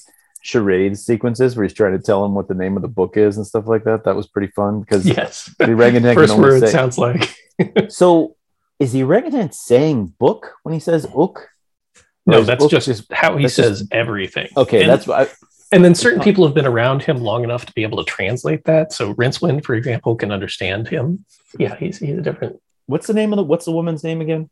charade sequences where he's trying to tell him what the name of the book is and stuff like that. That was pretty fun because Yes. the orangutan First can word say, sounds like. so is the orangutan saying book when he says ook? No, that's ook just, how he says just- everything. okay. And, that's what I, and then certain people have been around him long enough to be able to translate that. So Rincewind, for example, can understand him. Yeah, he's he's a different what's the name of the what's the woman's name again?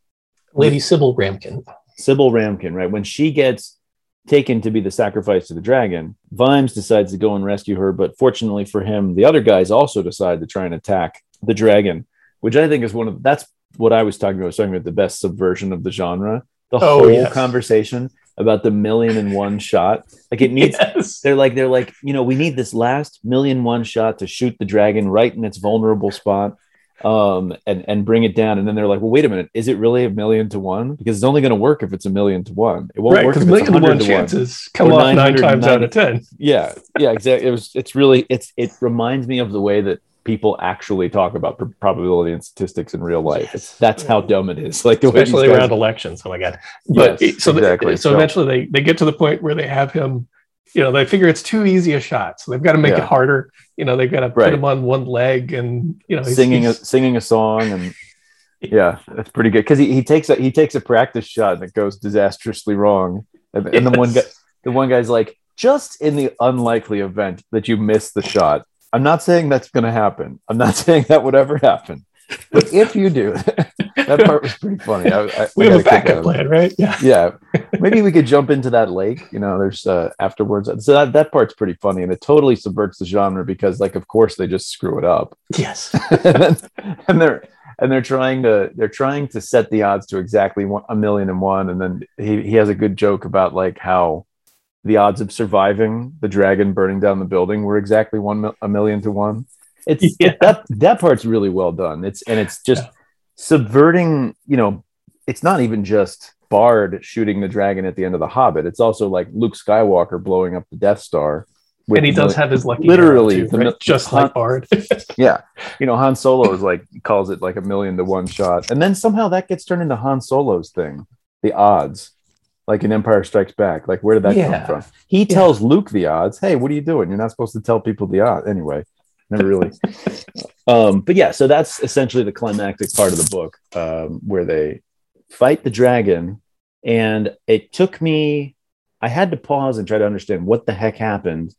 Lady Sybil Ramkin. Sybil Ramkin, right? When she gets taken to be the sacrifice to the dragon, Vimes decides to go and rescue her. But fortunately for him, the other guys also decide to try and attack the dragon, which I think is one of that's what I was talking about. I was talking about the best subversion of the genre. The Oh, whole yes. conversation about the million and one shot. Like it needs Yes. they're like they're like you know we need this last million one shot to shoot the dragon right in its vulnerable spot um and and bring it down. And then they're like well wait a minute. Is it really a million to one? Because it's only going to work if it's a million to one. It won't Right, work because if million to one to one. chances come off nine times out of ten. yeah yeah exactly. It was it's really it's it reminds me of the way that people actually talk about pr- probability and statistics in real life. It's that's how dumb it is like the way these especially around elections. Oh my god! But Yes, so the- so So- eventually they they get to the point where they have him. You know, they figure it's too easy a shot, so they've got to make Yeah. it harder. You know, they've got to Right. put him on one leg, and you know, he's- singing a singing a song and Yeah, that's pretty good because he, he takes a he takes a practice shot and it goes disastrously wrong, and, and the one guy the one guy's like, just in the unlikely event that you miss the shot, I'm not saying that's going to happen. I'm not saying that would ever happen, but if you do, that part was pretty funny. I, I, we I have a got kick out backup plan, right? Yeah. Yeah, maybe we could jump into that lake. You know, there's uh, afterwards. So that that part's pretty funny, and it totally subverts the genre because, like, of course, they just screw it up. Yes. and, then, and they're and they're trying to they're trying to set the odds to exactly one, a million and one and then he, he has a good joke about like how the odds of surviving the dragon burning down the building were exactly one a million to one it's Yeah. that that part's really well done it's and it's just Yeah. subverting you know it's not even just bard shooting the dragon at the end of the hobbit it's also like luke skywalker blowing up the death star and he does have his lucky literally, too, the right? just Han- like Bard. yeah you know han solo is like calls it like a million to one shot and then somehow that gets turned into han solo's thing the odds like in empire strikes back like where did that Yeah. come from he tells luke the odds hey what are you doing you're not supposed to tell people the odds anyway never really um but yeah so that's essentially the climactic part of the book um where they fight the dragon and it took me i had to pause and try to understand what the heck happened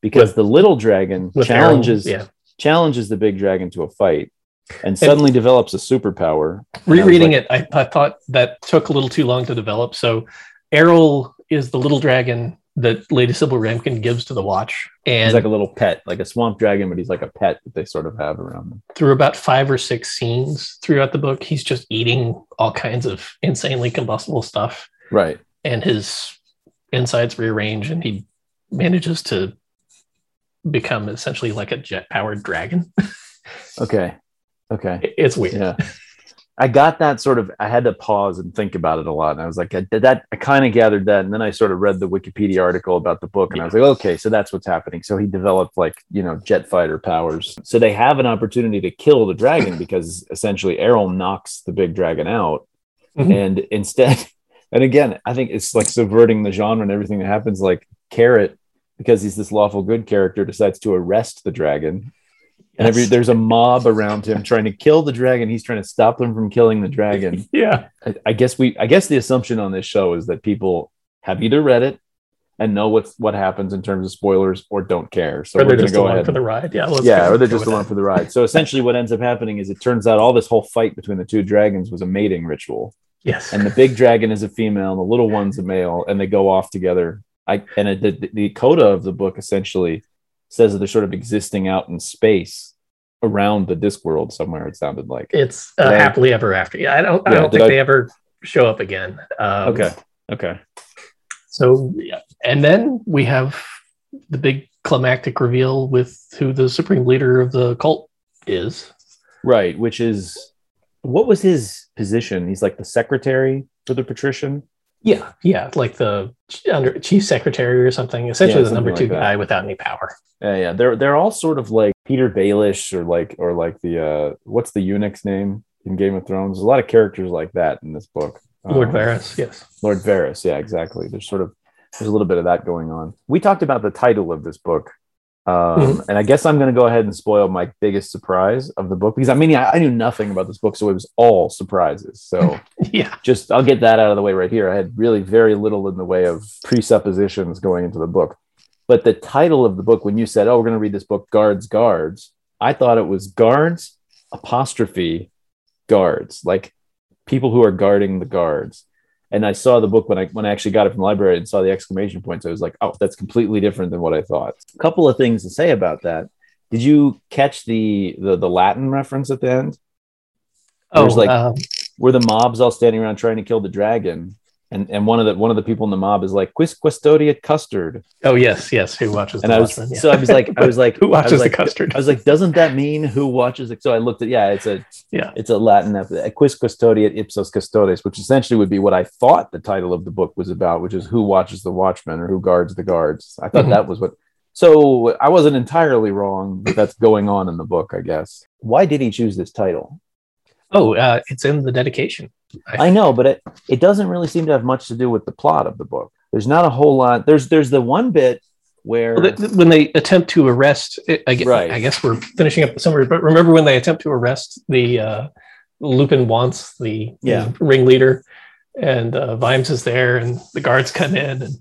because With- the little dragon challenges yeah. challenges the big dragon to a fight and suddenly develops a superpower. And I Rereading like- it, I, I thought that took a little too long to develop. So, Errol is the little dragon that Lady Sybil Ramkin gives to the Watch, and He's like a little pet, like a swamp dragon, but he's like a pet that they sort of have around them. through about five or six scenes throughout the book, he's just eating all kinds of insanely combustible stuff, Right. and his insides rearrange, and he manages to become essentially like a jet-powered dragon. Okay. Okay. It's weird. Yeah. I got that sort of, I had to pause and think about it a lot. And I was like, I did that, I kind of gathered that. And then I sort of read the Wikipedia article about the book and I was like, okay, so that's what's happening. So he developed like, you know, jet fighter powers. So they have an opportunity to kill the dragon because essentially Errol knocks the big dragon out. Mhm. And instead, and again, I think it's like subverting the genre and everything that happens. Like Carrot, because he's this lawful good character, decides to arrest the dragon and every there's a mob around him trying to kill the dragon. He's trying to stop them from killing the dragon. Yeah. I, I guess we I guess the assumption on this show is that people have either read it and know what's what happens in terms of spoilers or don't care. So or we're they're just go along ahead. for the ride. Yeah. let's yeah, or they're just along for the ride. So essentially, what ends up happening is it turns out all this whole fight between the two dragons was a mating ritual, Yes. and the big dragon is a female, and the little one's a male, and they go off together. I and it, the, the coda of the book essentially says that they're sort of existing out in space around the disc world somewhere. It sounded like. it's uh, I- happily ever after. Yeah, I don't. I don't think I- they ever show up again. Um, Okay. Okay. So, yeah. and then we have the big climactic reveal with who the supreme leader of the cult is. Right, which is what was his position? He's like the secretary for the patrician. Yeah, yeah, like the under chief secretary or something. Essentially, Yeah, the number something two that. guy without any power. Yeah, yeah. They're they're all sort of like Petyr Baelish or like or like the uh what's the eunuch's name in Game of Thrones? There's a lot of characters like that in this book. Lord Um, Varys, yes. Lord Varys, yeah, exactly. There's sort of there's a little bit of that going on. We talked about the title of this book. Um, and I guess I'm going to go ahead and spoil my biggest surprise of the book because I mean I, I knew nothing about this book, so it was all surprises. So Yeah, just I'll get that out of the way right here. I had really very little in the way of presuppositions going into the book. But the title of the book, when you said, "Oh, we're going to read this book, Guards, Guards," I thought it was Guards apostrophe Guards, like people who are guarding the guards. And I saw the book when I when I actually got it from the library and saw the exclamation points. I was like, "Oh, that's completely different than what I thought." A couple of things to say about that. Did you catch the the, the Latin reference at the end? Oh, There's like um, where the mob's all standing around trying to kill the dragon and and one of the one of the people in the mob is like quis custodiet custard oh yes, yes. Who watches the and i was? Yeah. so i was like i was like who watches like, the custard? i was like doesn't that mean who watches it so i looked at yeah it's a Yeah. it's a latin quis custodiet ipsos custodes which essentially would be what i thought the title of the book was about which is who watches the watchmen or who guards the guards i thought Mhm. that was what so i wasn't entirely wrong but that's going on in the book i guess why did he choose this title oh, uh, it's in the dedication. I know, but it, it doesn't really seem to have much to do with the plot of the book. There's not a whole lot. There's there's the one bit where Well, when they attempt to arrest, I guess, Right. I guess we're finishing up the summary. But remember when they attempt to arrest the uh, Lupine Wonse the, Yeah. the ringleader, and uh, Vimes is there, and the guards come in, and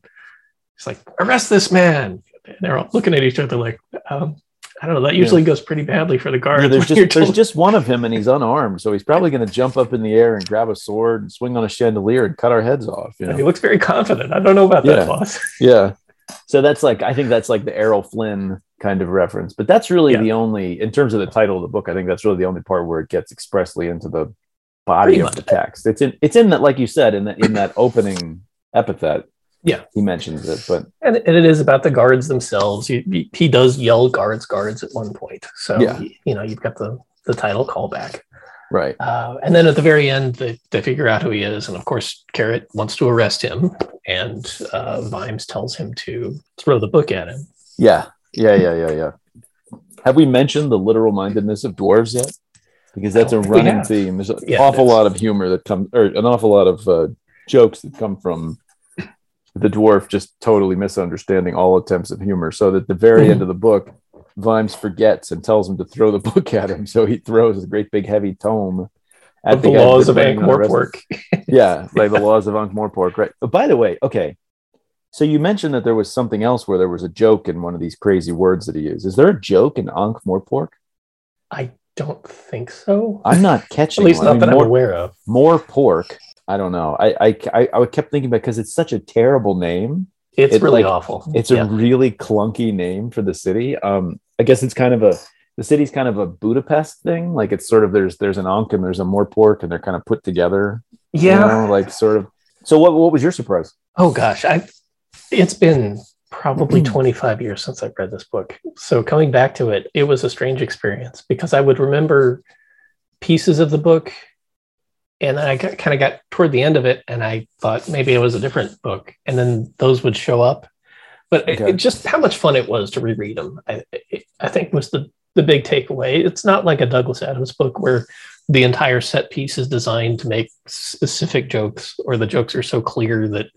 he's like, "Arrest this man!" And they're all looking at each other like, um, "I don't know." That usually goes pretty badly for the guards. Yeah, there's just there's told- just one of him and he's unarmed, so he's probably going to jump up in the air and grab a sword and swing on a chandelier and cut our heads off. You know? he looks very confident. I don't know about Yeah. that, boss. Yeah. So that's like I think that's like the Errol Flynn kind of reference, but that's really Yeah. the only in terms of the title of the book. I think that's really the only part where it gets expressly into the body Pretty of much. the text. It's in it's in that like you said in that in that opening epithet. Yeah. he mentions it, but and, and it is about the guards themselves. He, he- he does yell "guards, guards" at one point, so Yeah. you know you've got the the title callback. right. Uh, and then at the very end, they, they figure out who he is, and of course, Carrot wants to arrest him, and uh, Vimes tells him to throw the book at him. Yeah, yeah, yeah, yeah, yeah. Have we mentioned the literal mindedness of dwarves yet? Because that's a I don't think we running theme. There's an Yeah, awful lot of humor that comes, or an awful lot of uh, jokes that come from the dwarf just totally misunderstanding all attempts at humor. So that the very end of the book, Vimes forgets and tells him to throw the book at him. So he throws a great big heavy tome at Of the laws of arresting- Ankh-Morpork. yeah, like the laws of Ankh-Morpork, right? But by the way, okay. So you mentioned that there was something else where there was a joke in one of these crazy words that he used. Is there a joke in Ankh-Morpork? I don't think so. I'm not catching. At least one. not I mean, that I'm aware of. more pork. I don't know. I I I, kept thinking about because it's such a terrible name. It's It, really like, awful. It's Yeah. a really clunky name for the city. Um, I guess it's kind of a the city's kind of a Budapest thing. Like it's sort of there's there's an Ankh and there's a more pork and they're kind of put together. you yeah. know, like sort of. So what what was your surprise? Oh gosh, I it's been probably Hmm. 25 years since I've read this book. So coming back to it, it was a strange experience because I would remember pieces of the book and then I got, kind of got toward the end of it and I thought maybe it was a different book and then those would show up. But it- Okay. it, just how much fun it was to reread them, I, it, I think was the, the big takeaway. It's not like a Douglas Adams book where the entire set piece is designed to make specific jokes or the jokes are so clear that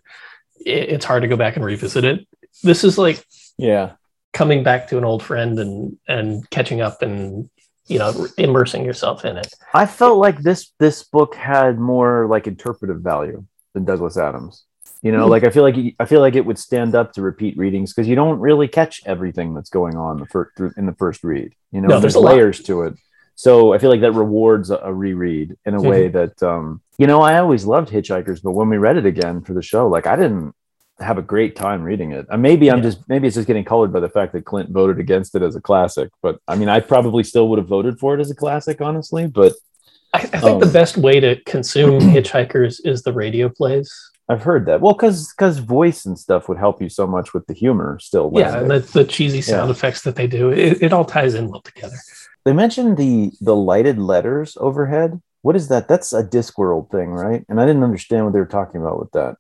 it, it's hard to go back and revisit it. This is like Yeah. coming back to an old friend and and catching up and you know immersing yourself in it. I felt like this this book had more like interpretive value than Douglas Adams. You know, Hmm. like I feel like I feel like it would stand up to repeat readings because you don't really catch everything that's going on the first in the first read. You know, No, there's there's a lot. layers to it. So I feel like that rewards a, a reread in a Mm-hmm. way that um, you know I always loved Hitchhikers, but when we read it again for the show, like I didn't have a great time reading it. Uh, maybe I'm Yeah. just maybe it's just getting colored by the fact that Clint voted against it as a classic. But I mean, I probably still would have voted for it as a classic, honestly. But I, I think the Um, best way to consume Hitchhikers is the radio plays. I've heard that. Well, because because voice and stuff would help you so much with the humor. Still, Yeah, and the, the cheesy sound Yeah. effects that they do, it, it all ties in well together. they mentioned the the lighted letters overhead. What is that? That's a Discworld thing, right? And I didn't understand what they were talking about with that.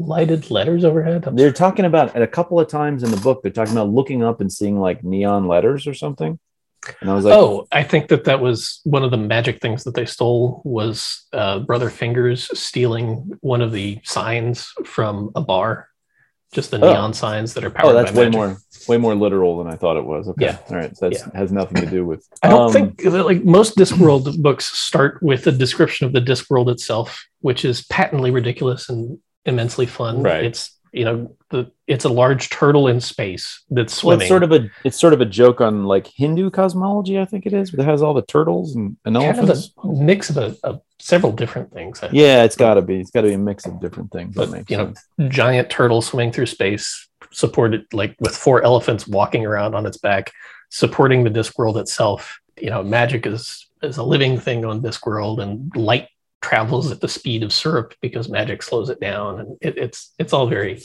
Lighted letters overhead. I'm They're talking about at a couple of times in the book. They're talking about looking up and seeing like neon letters or something. And I was like, oh, I think that that was one of the magic things that they stole was uh, Brother Fingers stealing one of the signs from a bar, just the Oh. neon signs that are powered oh, that's by way magic. more way more literal than I thought it was. Okay, Yeah. all right, so that has nothing to do with. I don't Um, think that, like most Discworld books start with a description of the Discworld itself, which is patently ridiculous and immensely fun. Right. It's you know the it's a large turtle in space that's Well, swimming. it's sort of a it's sort of a joke on like Hindu cosmology. I think it is. It has all the turtles and, and kind of a mix of, a, of several different things. I think. Yeah, it's got to be. It's got to be a mix of different things. But, you know, sense. giant turtle swimming through space, supported like with four elephants walking around on its back, supporting the Discworld itself. You know, magic is is a living thing on Discworld, and light travels at the speed of syrup because magic slows it down, and it, it's it's all very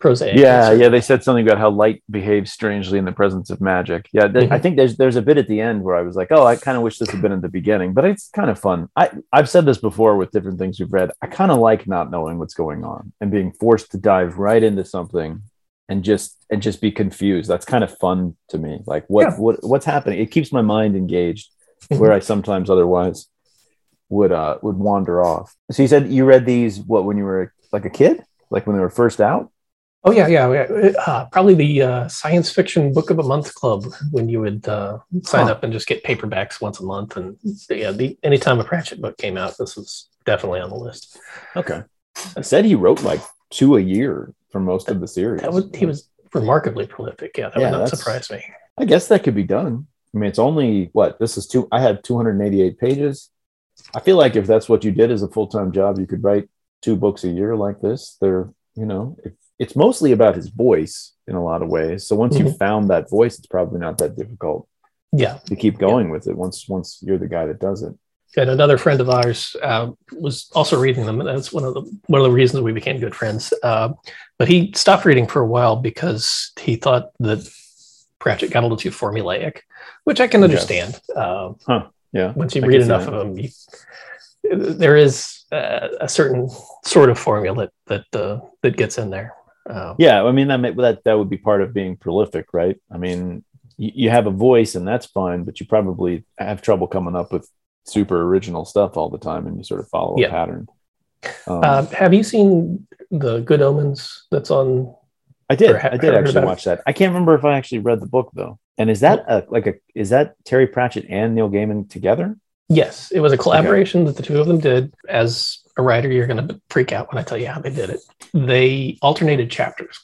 prosaic. Yeah, yeah. They said something about how light behaves strangely in the presence of magic. Yeah, th- I Mhm. think there's there's a bit at the end where I was like, oh, I kind of wish this had been at the beginning, but it's kind of fun. I I've said this before with different things we've read. I kind of like not knowing what's going on and being forced to dive right into something and just and just be confused. That's kind of fun to me. Like what Yeah. what what's happening? It keeps my mind engaged Mhm. where I sometimes otherwise would uh would wander off. So you said you read these what when you were like a kid, like when they were first out? Oh yeah, yeah, yeah. Uh, probably the uh, science fiction book of a month club when you would uh, sign Huh. up and just get paperbacks once a month. And yeah, the, anytime a Pratchett book came out, this was definitely on the list. Okay. I said he wrote like two a year for most of the series. That was he was remarkably prolific. Yeah, that Yeah, would not surprise me. I guess that could be done. I mean, it's only what this is two. I had 288 pages. I feel like if that's what you did as a full time job, you could write two books a year like this. They're, you know, it, it's mostly about his voice in a lot of ways. So once you've found that voice, it's probably not that difficult Yeah, to keep going with it. Once once you're the guy that does it. and another friend of ours uh, was also reading them, and that's one of the one of the reasons we became good friends. Uh, but he stopped reading for a while because he thought that Pratchett got a little too formulaic, which I can understand. Uh, Yeah. once you I read enough of them, you, there is uh, a certain sort of formula that uh, that gets in there. Uh, Yeah, I mean that may, that that would be part of being prolific, right? I mean, you, you have a voice and that's fine, but you probably have trouble coming up with super original stuff all the time, and you sort of follow Yeah. a pattern. Um, uh, have you seen the Good Omens that's on? I did, ha- I did actually about it? watch that. I can't remember if I actually read the book though. And is that a, like a is that Terry Pratchett and Neil Gaiman together? Yes, it was a collaboration that the two of them did. As a writer, you're going to freak out when I tell you how they did it. They alternated chapters,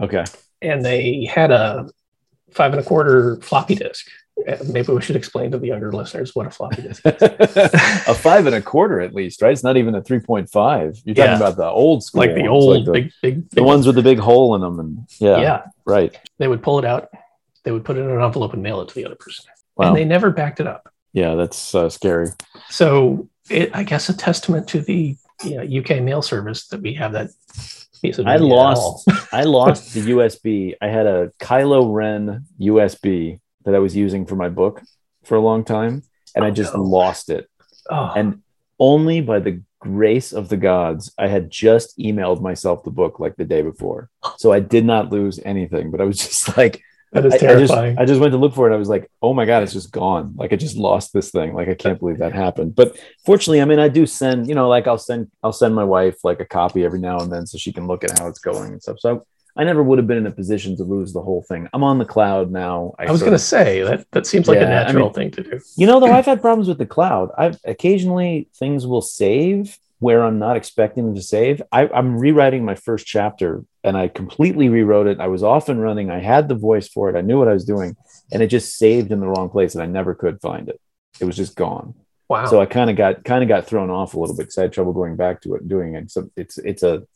Okay, and they had a five and a quarter floppy disk. Maybe we should explain to the younger listeners what a floppy disk is. a five and a quarter at least, right? It's not even a three point five. You're talking about the old school, like the ones, old the, big, big, the big ones with the big hole in them, and yeah, yeah. right. They would pull it out, they would put it in an envelope and mail it to the other person, Wow, and they never backed it up. yeah, that's uh, scary. So it, I guess, a testament to the you know, UK mail service that we have that piece of. I lost- I lost the USB. I had a Kylo Ren USB that I was using for my book for a long time, and I Oh, just no. lost it. Oh, And only by the grace of the gods, I had just emailed myself the book like the day before, so I did not lose anything. But I was just like, that is I, I just, terrifying. I just went to look for it. I was like, oh my god, it's just gone. Like I just lost this thing. Like I can't believe that happened. But fortunately, I mean, I do send, you know, like I'll send, I'll send my wife like a copy every now and then so she can look at how it's going and stuff. So I never would have been in a position to lose the whole thing. I'm on the cloud now. I was sort going to of- say that that seems like a Yeah, I natural mean- thing to do. you know, though, I've had problems with the cloud. I've occasionally things will save where I'm not expecting them to save. I, I'm rewriting my first chapter and I completely rewrote it. I was off and running. I had the voice for it. I knew what I was doing, and it just saved in the wrong place, and I never could find it. It was just gone. Wow. So I kind of got kind of got thrown off a little bit because I had trouble going back to it and doing it. So it's it's a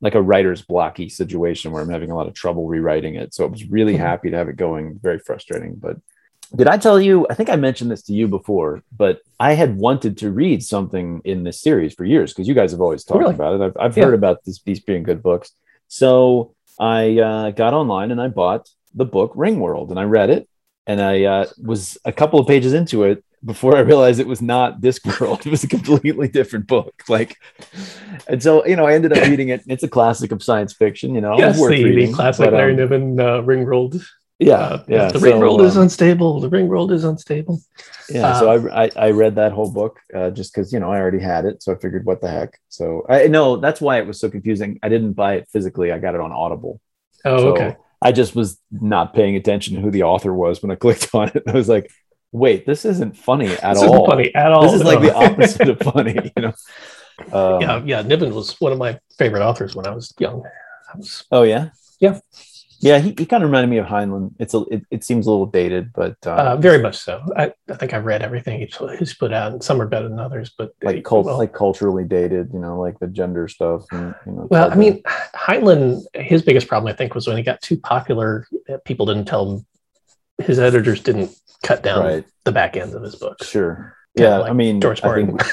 like a writer's blocky situation where I'm having a lot of trouble rewriting it. So I was really Mhm. happy to have it going. Very frustrating, but did I tell you? I think I mentioned this to you before, but I had wanted to read something in this series for years because you guys have always talked Really? about it. I've, I've Yeah. heard about this, these being good books. So I uh, got online and I bought the book Ringworld and I read it and I uh, was a couple of pages into it before I realized it was not Discworld. It was a completely different book. Like, and so you know, I ended up reading it. It's a classic of science fiction. You know, yes, the, reading, the classic but, um, Larry Niven uh, Ringworld. Yeah, Uh, yeah. The so, ring is um, unstable. The ring world is unstable. yeah so I, I i read that whole book uh, just because you know i already had it so i figured what the heck so i know that's why it was so confusing i didn't buy it physically i got it on audible Oh, so okay. i just was not paying attention to who the author was when i clicked on it i was like wait this isn't funny at this all funny at all. this is like the opposite of funny you know um, yeah, yeah. Niven was one of my favorite authors when I was young. I was, oh yeah Yeah. Yeah he, he kind of reminded me of heinlein it's a it, it seems a little dated but uh, uh, very much so. I, I think I've read everything he's, he's put out, and some are better than others. But like cult, well, like culturally dated you know like the gender stuff and you know Well, I mean, Heinlein, his biggest problem, I think, was when he got too popular, uh, people didn't tell him, his editors didn't cut down right the back ends of his books. Sure. Kinda Yeah, like I mean, George I Martin. think,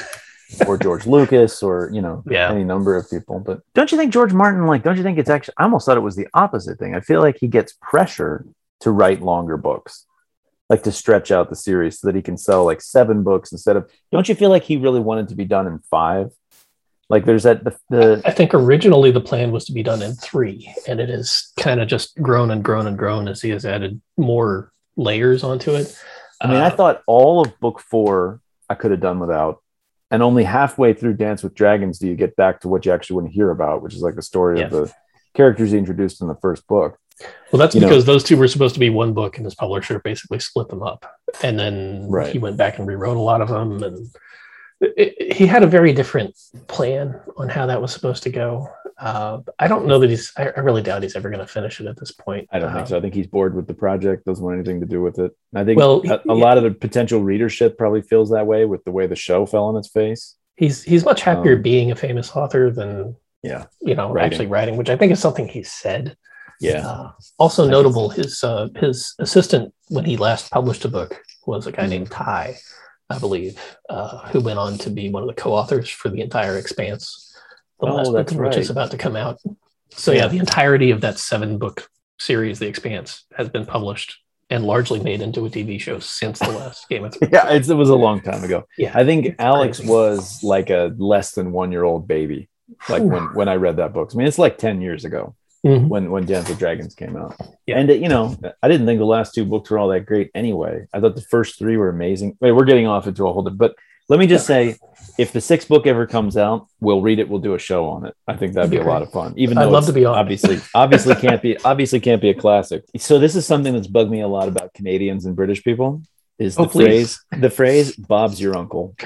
or George Lucas, or you know, Yeah. any number of people. But don't you think George Martin? Like, don't you think it's actually? I almost thought it was the opposite thing. I feel like he gets pressure to write longer books, like to stretch out the series so that he can sell like seven books instead of. Don't you feel like he really wanted to be done in five? Like, there's that the, the I think originally the plan was to be done in three, and it has kind of just grown and grown and grown as he has added more layers onto it. I mean, I Uh, thought all of book four I could have done without. And only halfway through Dance with Dragons do you get back to what you actually want to hear about, which is like the story of the characters he introduced in the first book. Well, that's You know- because those two were supposed to be one book, and his publisher basically split them up, and then Right. he went back and rewrote a lot of them, and it, it- he had a very different plan on how that was supposed to go. Uh, I don't know that he's. I, I really doubt he's ever going to finish it at this point. I don't think so. I think he's bored with the project, doesn't want anything to do with it. I think Well, a, a yeah. lot of the potential readership probably feels that way with the way the show fell on its face. He's he's much happier Um, being a famous author than Yeah. you know Writing. actually writing, which I think is something he said. Yeah. Uh, also I notable, his uh, his assistant when he last published a book was a guy Mhm. named Ty, I believe, uh, who went on to be one of the co-authors for the entire Expanse, the Oh, last book of which is about to come out. So yeah, Yeah. the entirety of that seven book series, The Expanse, has been published and largely made into a TV show since the last Game of Thrones. Yeah, it's, it was a long time ago. yeah. I think Alex was like a less than one year old baby, like when when I read that book. I mean, it's like ten years ago Mhm. when when Dance with Dragons came out. Yeah. And you know, I didn't think the last two books were all that great anyway. I thought the first three were amazing. Wait, we're getting off into a whole. But let me just say, if the sixth book ever comes out, we'll read it. We'll do a show on it. I think that'd be a lot of fun. Even I'd love to be on obviously obviously can't be obviously can't be a classic. So this is something that's bugged me a lot about Canadians and British people. Is the Oh, please. phrase the phrase "Bob's your uncle"?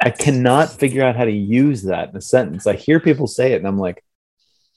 I cannot figure out how to use that in a sentence. I hear people say it, and I'm like,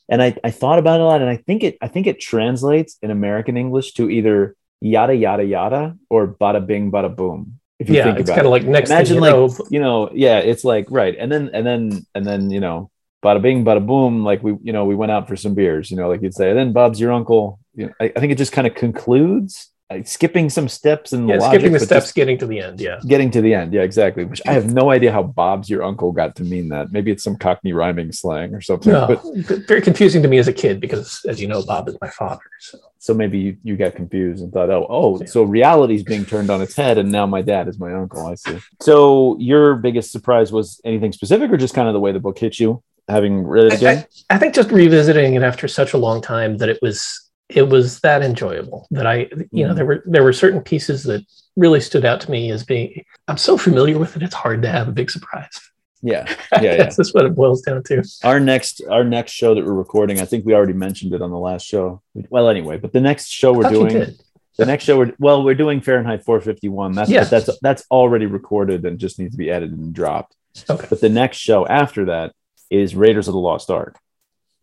and I, I thought about it a lot, and I think it I think it translates in American English to either yada yada yada or bada bing bada boom. If you yeah, think it's about kind it, of like next Imagine, thing you like, know, you know, yeah, it's like right, and then and then and then you know, bada bing bada boom, like we you know we went out for some beers, you know, like you'd say. And then Bob's your uncle. You know, I, I think it just kind of concludes, like, skipping some steps and yeah, logic, skipping the steps, getting to the end. Yeah. getting to the end. Yeah, exactly. Which I have no idea how Bob's your uncle got to mean that. Maybe it's some Cockney rhyming slang or something. No, But very confusing to me as a kid because, as you know, Bob is my father. So so maybe you, you got confused and thought, oh, oh, so reality's being turned on its head, and now my dad is my uncle. I see. So your biggest surprise was anything specific, or just kind of the way the book hit you, having read it again? I think just revisiting it after such a long time that it was it was that enjoyable that I you know Mhm. there were there were certain pieces that really stood out to me as being I'm so familiar with it it's hard to have a big surprise. Yeah, yeah, yeah. That's what it boils down to. Our next our next show that we're recording, I think we already mentioned it on the last show. Well, anyway, but the next show we're doing. The next show, we're, well, we're doing Fahrenheit 451. That's Yes. that's that's already recorded and just needs to be edited and dropped. Okay. But the next show after that is Raiders of the Lost Ark,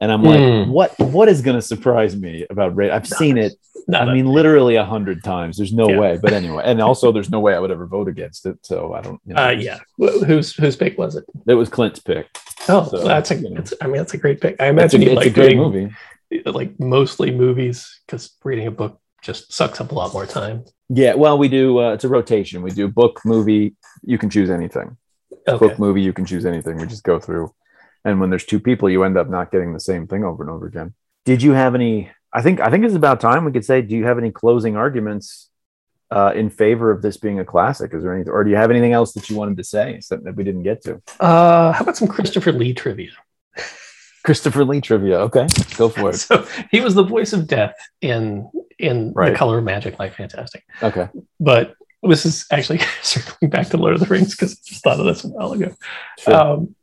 and I'm like, Hmm. what what is going to surprise me about Raiders? I've seen it. Not I mean, literally a hundred times. There's no Yeah. way. But anyway, and also there's no way I would ever vote against it. So I don't. You know, uh, yeah. Wh- Whose whose pick was it? it was Clint's pick. Oh, So, that's a. you know. I mean, that's a great pick. I It's a, imagine it's like a great doing, movie. like mostly movies because reading a book just sucks up a lot more time. Yeah. Well, we do. Uh, it's a rotation. We do book, movie. You can choose anything. Okay. book movie you can choose anything we just go through and when there's two people you end up not getting the same thing over and over again did you have any i think i think it's about time we could say do you have any closing arguments uh, in favor of this being a classic is there anything or do you have anything else that you wanted to say something that we didn't get to Uh, how about some Christopher Lee trivia? christopher lee trivia okay go for it So he was the voice of death in in Right. The Color of Magic, Light Fantastic. okay But this is actually circling back to Lord of the Rings because I just thought of this a while ago. sure. Um,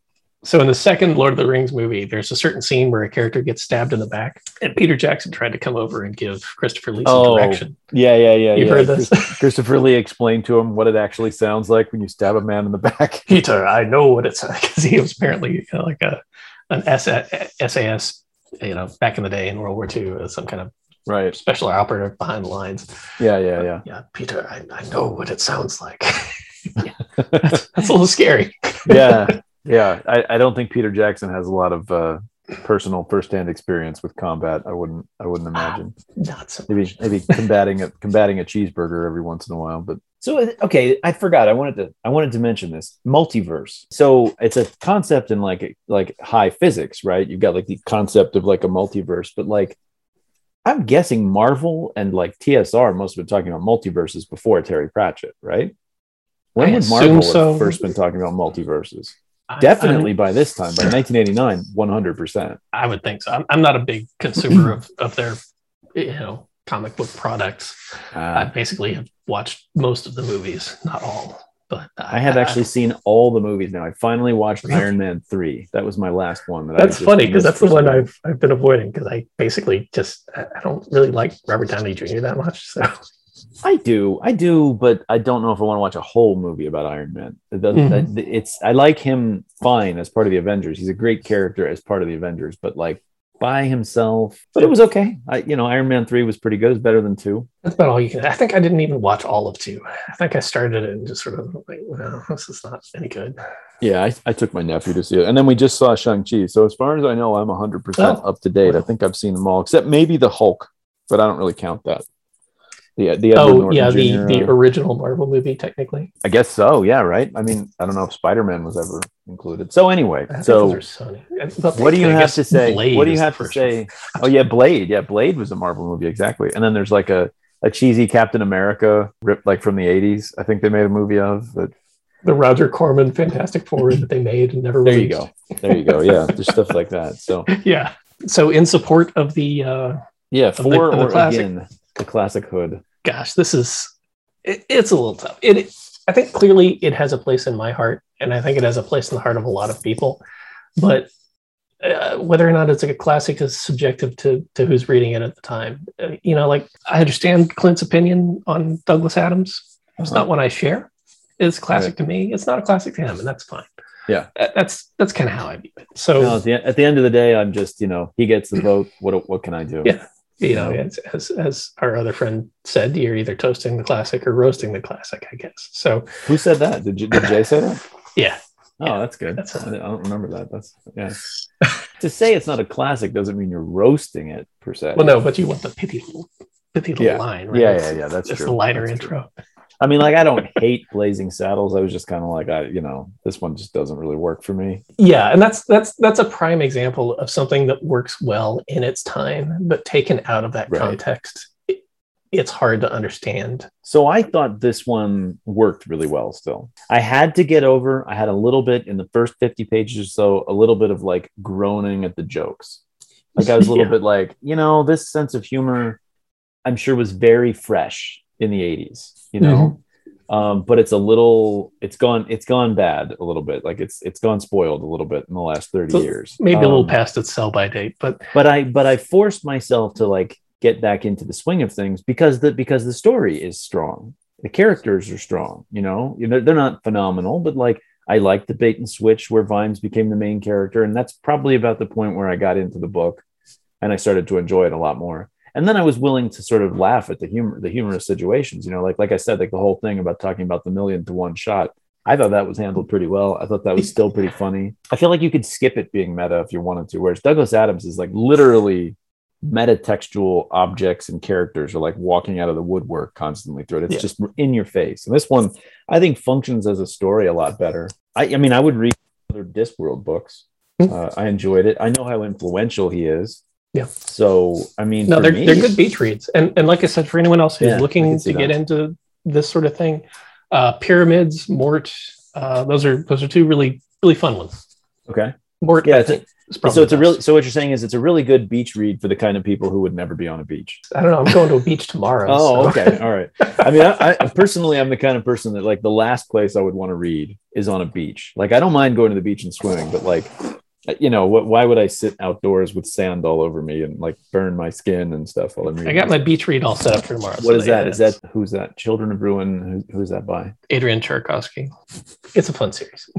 so in the second Lord of the Rings movie, there's a certain scene where a character gets stabbed in the back, and Peter Jackson tried to come over and give Christopher Lee some Oh, direction. yeah yeah yeah You've yeah. heard this? Christopher lee explained to him what it actually sounds like when you stab a man in the back Peter, I know what it's like because he was apparently you know, like a an SAS, you know, back in the day in World War II, as uh, some kind of right special operative behind the lines. yeah yeah yeah Yeah, Peter, I, I know what it sounds like. Yeah, that's, that's a little scary. yeah yeah I, I don't think peter jackson has a lot of uh personal firsthand experience with combat i wouldn't i wouldn't imagine. Not so maybe much. maybe combating a combating a cheeseburger every once in a while but so okay i forgot i wanted to i wanted to mention this. Multiverse. So it's a concept in like like high physics right? You've got like the concept of like a multiverse but like i'm guessing marvel and like tsr must have been talking about multiverses before terry pratchett right? When I would marvel so. have first been talking about multiverses I- definitely by this time by 1989 100% I, I would think so. I'm, I'm not a big consumer of, of their, you know, comic book products. I uh, basically have watched most of the movies, not all. but I have actually seen all the movies now. I finally watched? Iron Man three. That was my last one. That That's funny because that's the one. I've I've been avoiding because I basically just I I don't really like Robert Downey Jr. that much. So I do, I do, but I don't know if I want to watch a whole movie about Iron Man. It doesn't- Mhm. that- it's I like him fine as part of the Avengers. He's a great character as part of the Avengers, but like by himself, but it was okay. I, you know, Iron Man three was pretty good. It's better than two. that's about all you can. I think I didn't even watch all of two. I think I started it and just sort of like, well, this is not any good. Yeah, I, I took my nephew to see it, and then we just saw Shang Chi. So as far as I know, I'm 100 percent Oh. up to date. I think I've seen them all except maybe the Hulk, but I don't really count that. The the Edward oh Norton yeah, the Jr., the uh, original Marvel movie technically. I guess so. Yeah, right. I mean, I don't know if Spider Man was ever included. So anyway, so those are Sony. Well, what do you have to say? Blade what do you have to say? Oh yeah, Blade. Yeah, Blade was a Marvel movie exactly. And then there's like a a cheesy Captain America ripped like from the 80s. I think they made a movie of. But The Roger Corman Fantastic Four that they made and never released. there you go. There you go. Yeah, there's stuff like that. So Yeah. So in support of the uh, yeah, for the or classic. again the classic hood. gosh, this is it, it's a little tough. It I think clearly it has a place in my heart, and I think it has a place in the heart of a lot of people. But uh, whether or not it's like a classic is subjective to to who's reading it at the time. Uh, you know, like I understand Clint's opinion on Douglas Adams. It's Uh-huh. not one I share. It's classic to me. It's not a classic to him, and that's fine. Yeah. That's that's kind of how I view it. So No, at, the, at the end of the day, I'm just you know he gets the vote. What what can I do? Yeah. You know, as, as as our other friend said, you're either toasting the classic or roasting the classic, I guess. So Who said that? Did you, did Jay say that? yeah, Oh, Yeah, that's good. that's I don't remember that. That's yeah. to say it's not a classic doesn't mean you're roasting it per se. well, no, but you want the pithy pithy little Yeah. line, right? Yeah, yeah, yeah. That's true. the lighter That's intro. I mean, like I don't hate Blazing Saddles. I was just kind of like, I, you know, this one just doesn't really work for me. Yeah, and that's that's that's a prime example of something that works well in its time, but taken out of that Right. context, it, it's hard to understand. So I thought this one worked really well. Still, I had to get over. I had a little bit in the first fifty pages or so, a little bit of like groaning at the jokes. Like I was a little Yeah. bit like, you know, this sense of humor, I'm sure was very fresh in the '80s. You know. Um, but it's a little it's gone it's gone bad a little bit. Like it's it's gone spoiled a little bit in the last 30 So years. Maybe a little Um, past its sell by date, but but i but i forced myself to like get back into the swing of things because the because the story is strong. The characters are strong you know? You know they're not phenomenal but like i like the bait and switch where vimes became the main character and that's probably about the point where i got into the book and i started to enjoy it a lot more and then i was willing to sort of laugh at the humor the humorous situations you know like like i said like the whole thing about talking about the million to one shot I thought that was handled pretty well. I thought that was still pretty funny. I feel like you could skip it being meta if you wanted to, whereas Douglas Adams is like literally metatextual objects and characters are like walking out of the woodwork constantly through it. It's Yeah. just in your face. And this one, I think, functions as a story a lot better. I, I mean, I would read other Discworld books. Hmm. Uh, I enjoyed it. I know how influential he is. Yeah. So, I mean, no, they're me- they're good beach reads, and and like I said, for anyone else who's Yeah, looking to see get that. into this sort of thing, uh, pyramids, Mort, uh, those are those are two really really fun ones. Okay. Mort, Yeah, I think, So it's a really so what you're saying is it's a really good beach read for the kind of people who would never be on a beach. I don't know. I'm going to a beach tomorrow. Oh, so- okay. All right. I mean, I, I personally, I'm the kind of person that like the last place I would want to read is on a beach. Like, I don't mind going to the beach and swimming, but like, you know, what? Why would I sit outdoors with sand all over me and like burn my skin and stuff while I'm reading? I got my beach read all set up for tomorrow. What so is that? Is that who's that? Children of Ruin. Who, who's that by? Adrian Tchaikovsky? It's a fun series.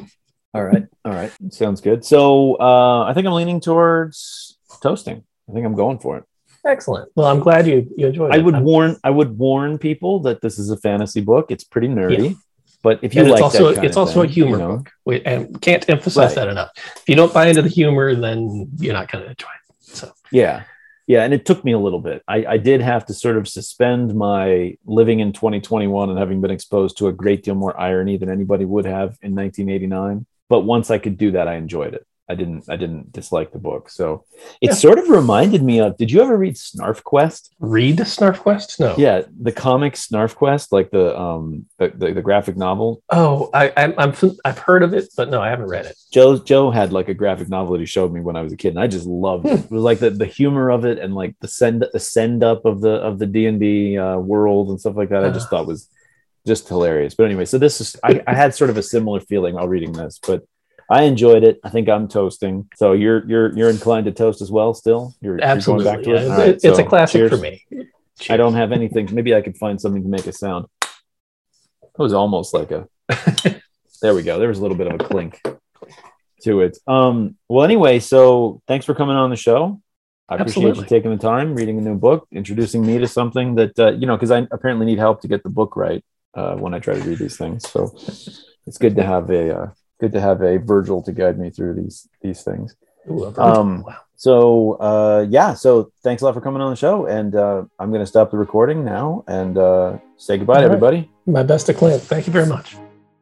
All right. All right. Sounds good. So uh, I think I'm leaning towards toasting. I think I'm going for it. Excellent. Well, I'm glad you you enjoyed I it. would I'm- warn. I would warn people that this is a fantasy book. It's pretty nerdy, but if you and like it's also it's also a humor you know, book. We, and can't emphasize Right. that enough. If you don't buy into the humor, then you're not going to enjoy it. So Yeah. Yeah. And it took me a little bit. I, I did have to sort of suspend my living in 2021 and having been exposed to a great deal more irony than anybody would have in 1989. But once I could do that, I enjoyed it. I didn't I didn't dislike the book. So it Yeah. sort of reminded me of did you ever read Snarf Quest? read Snarf Quest? No. Yeah, the comic Snarf Quest, like the um the, the, the graphic novel. Oh, I I'm, I'm I've heard of it, but no, I haven't read it. Joe Joe had like a graphic novel that he showed me when I was a kid, and I just loved it. It was like the, the humor of it and like the send the send up of the of the D and D uh, world and stuff like that. I just thought was just hilarious. But anyway, so this is I, I had sort of a similar feeling while reading this, but I enjoyed it. I think I'm toasting. So you're you're you're inclined to toast as well. Still, you're, Absolutely. you're going back to yeah. it. It's, it's so a classic cheers. for me. I don't have anything. Maybe I could find something to make a sound. It was almost like a. there we go. There was a little bit of a clink to it. Um. Well, anyway, so thanks for coming on the show. I appreciate Absolutely. you taking the time, reading a new book, introducing me to something that uh, you know, because I apparently need help to get the book right uh, when I try to read these things. So it's good to have a uh, good to have a Virgil to guide me through these these things. Ooh. Um, wow. So uh, yeah, so thanks a lot for coming on the show, and uh, I'm going to stop the recording now and uh, say goodbye to All right. everybody. My best to Clint. Thank you very much.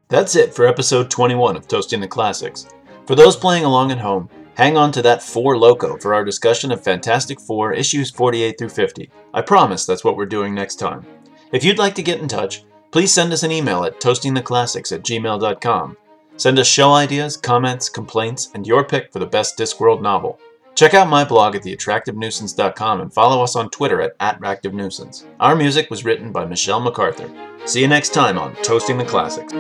That's it for episode 21 of Toasting the Classics. For those playing along at home, hang on to that 4 Loko for our discussion of Fantastic Four issues 48 through 50. I promise that's what we're doing next time. If you'd like to get in touch, please send us an email at toastingtheclassics at gmail.com. Send us show ideas, comments, complaints, and your pick for the best Discworld novel. Check out my blog at theattractivenuisance.com and follow us on Twitter at @activenuisance. Our music was written by Michelle MacArthur. See you next time on Toasting the Classics.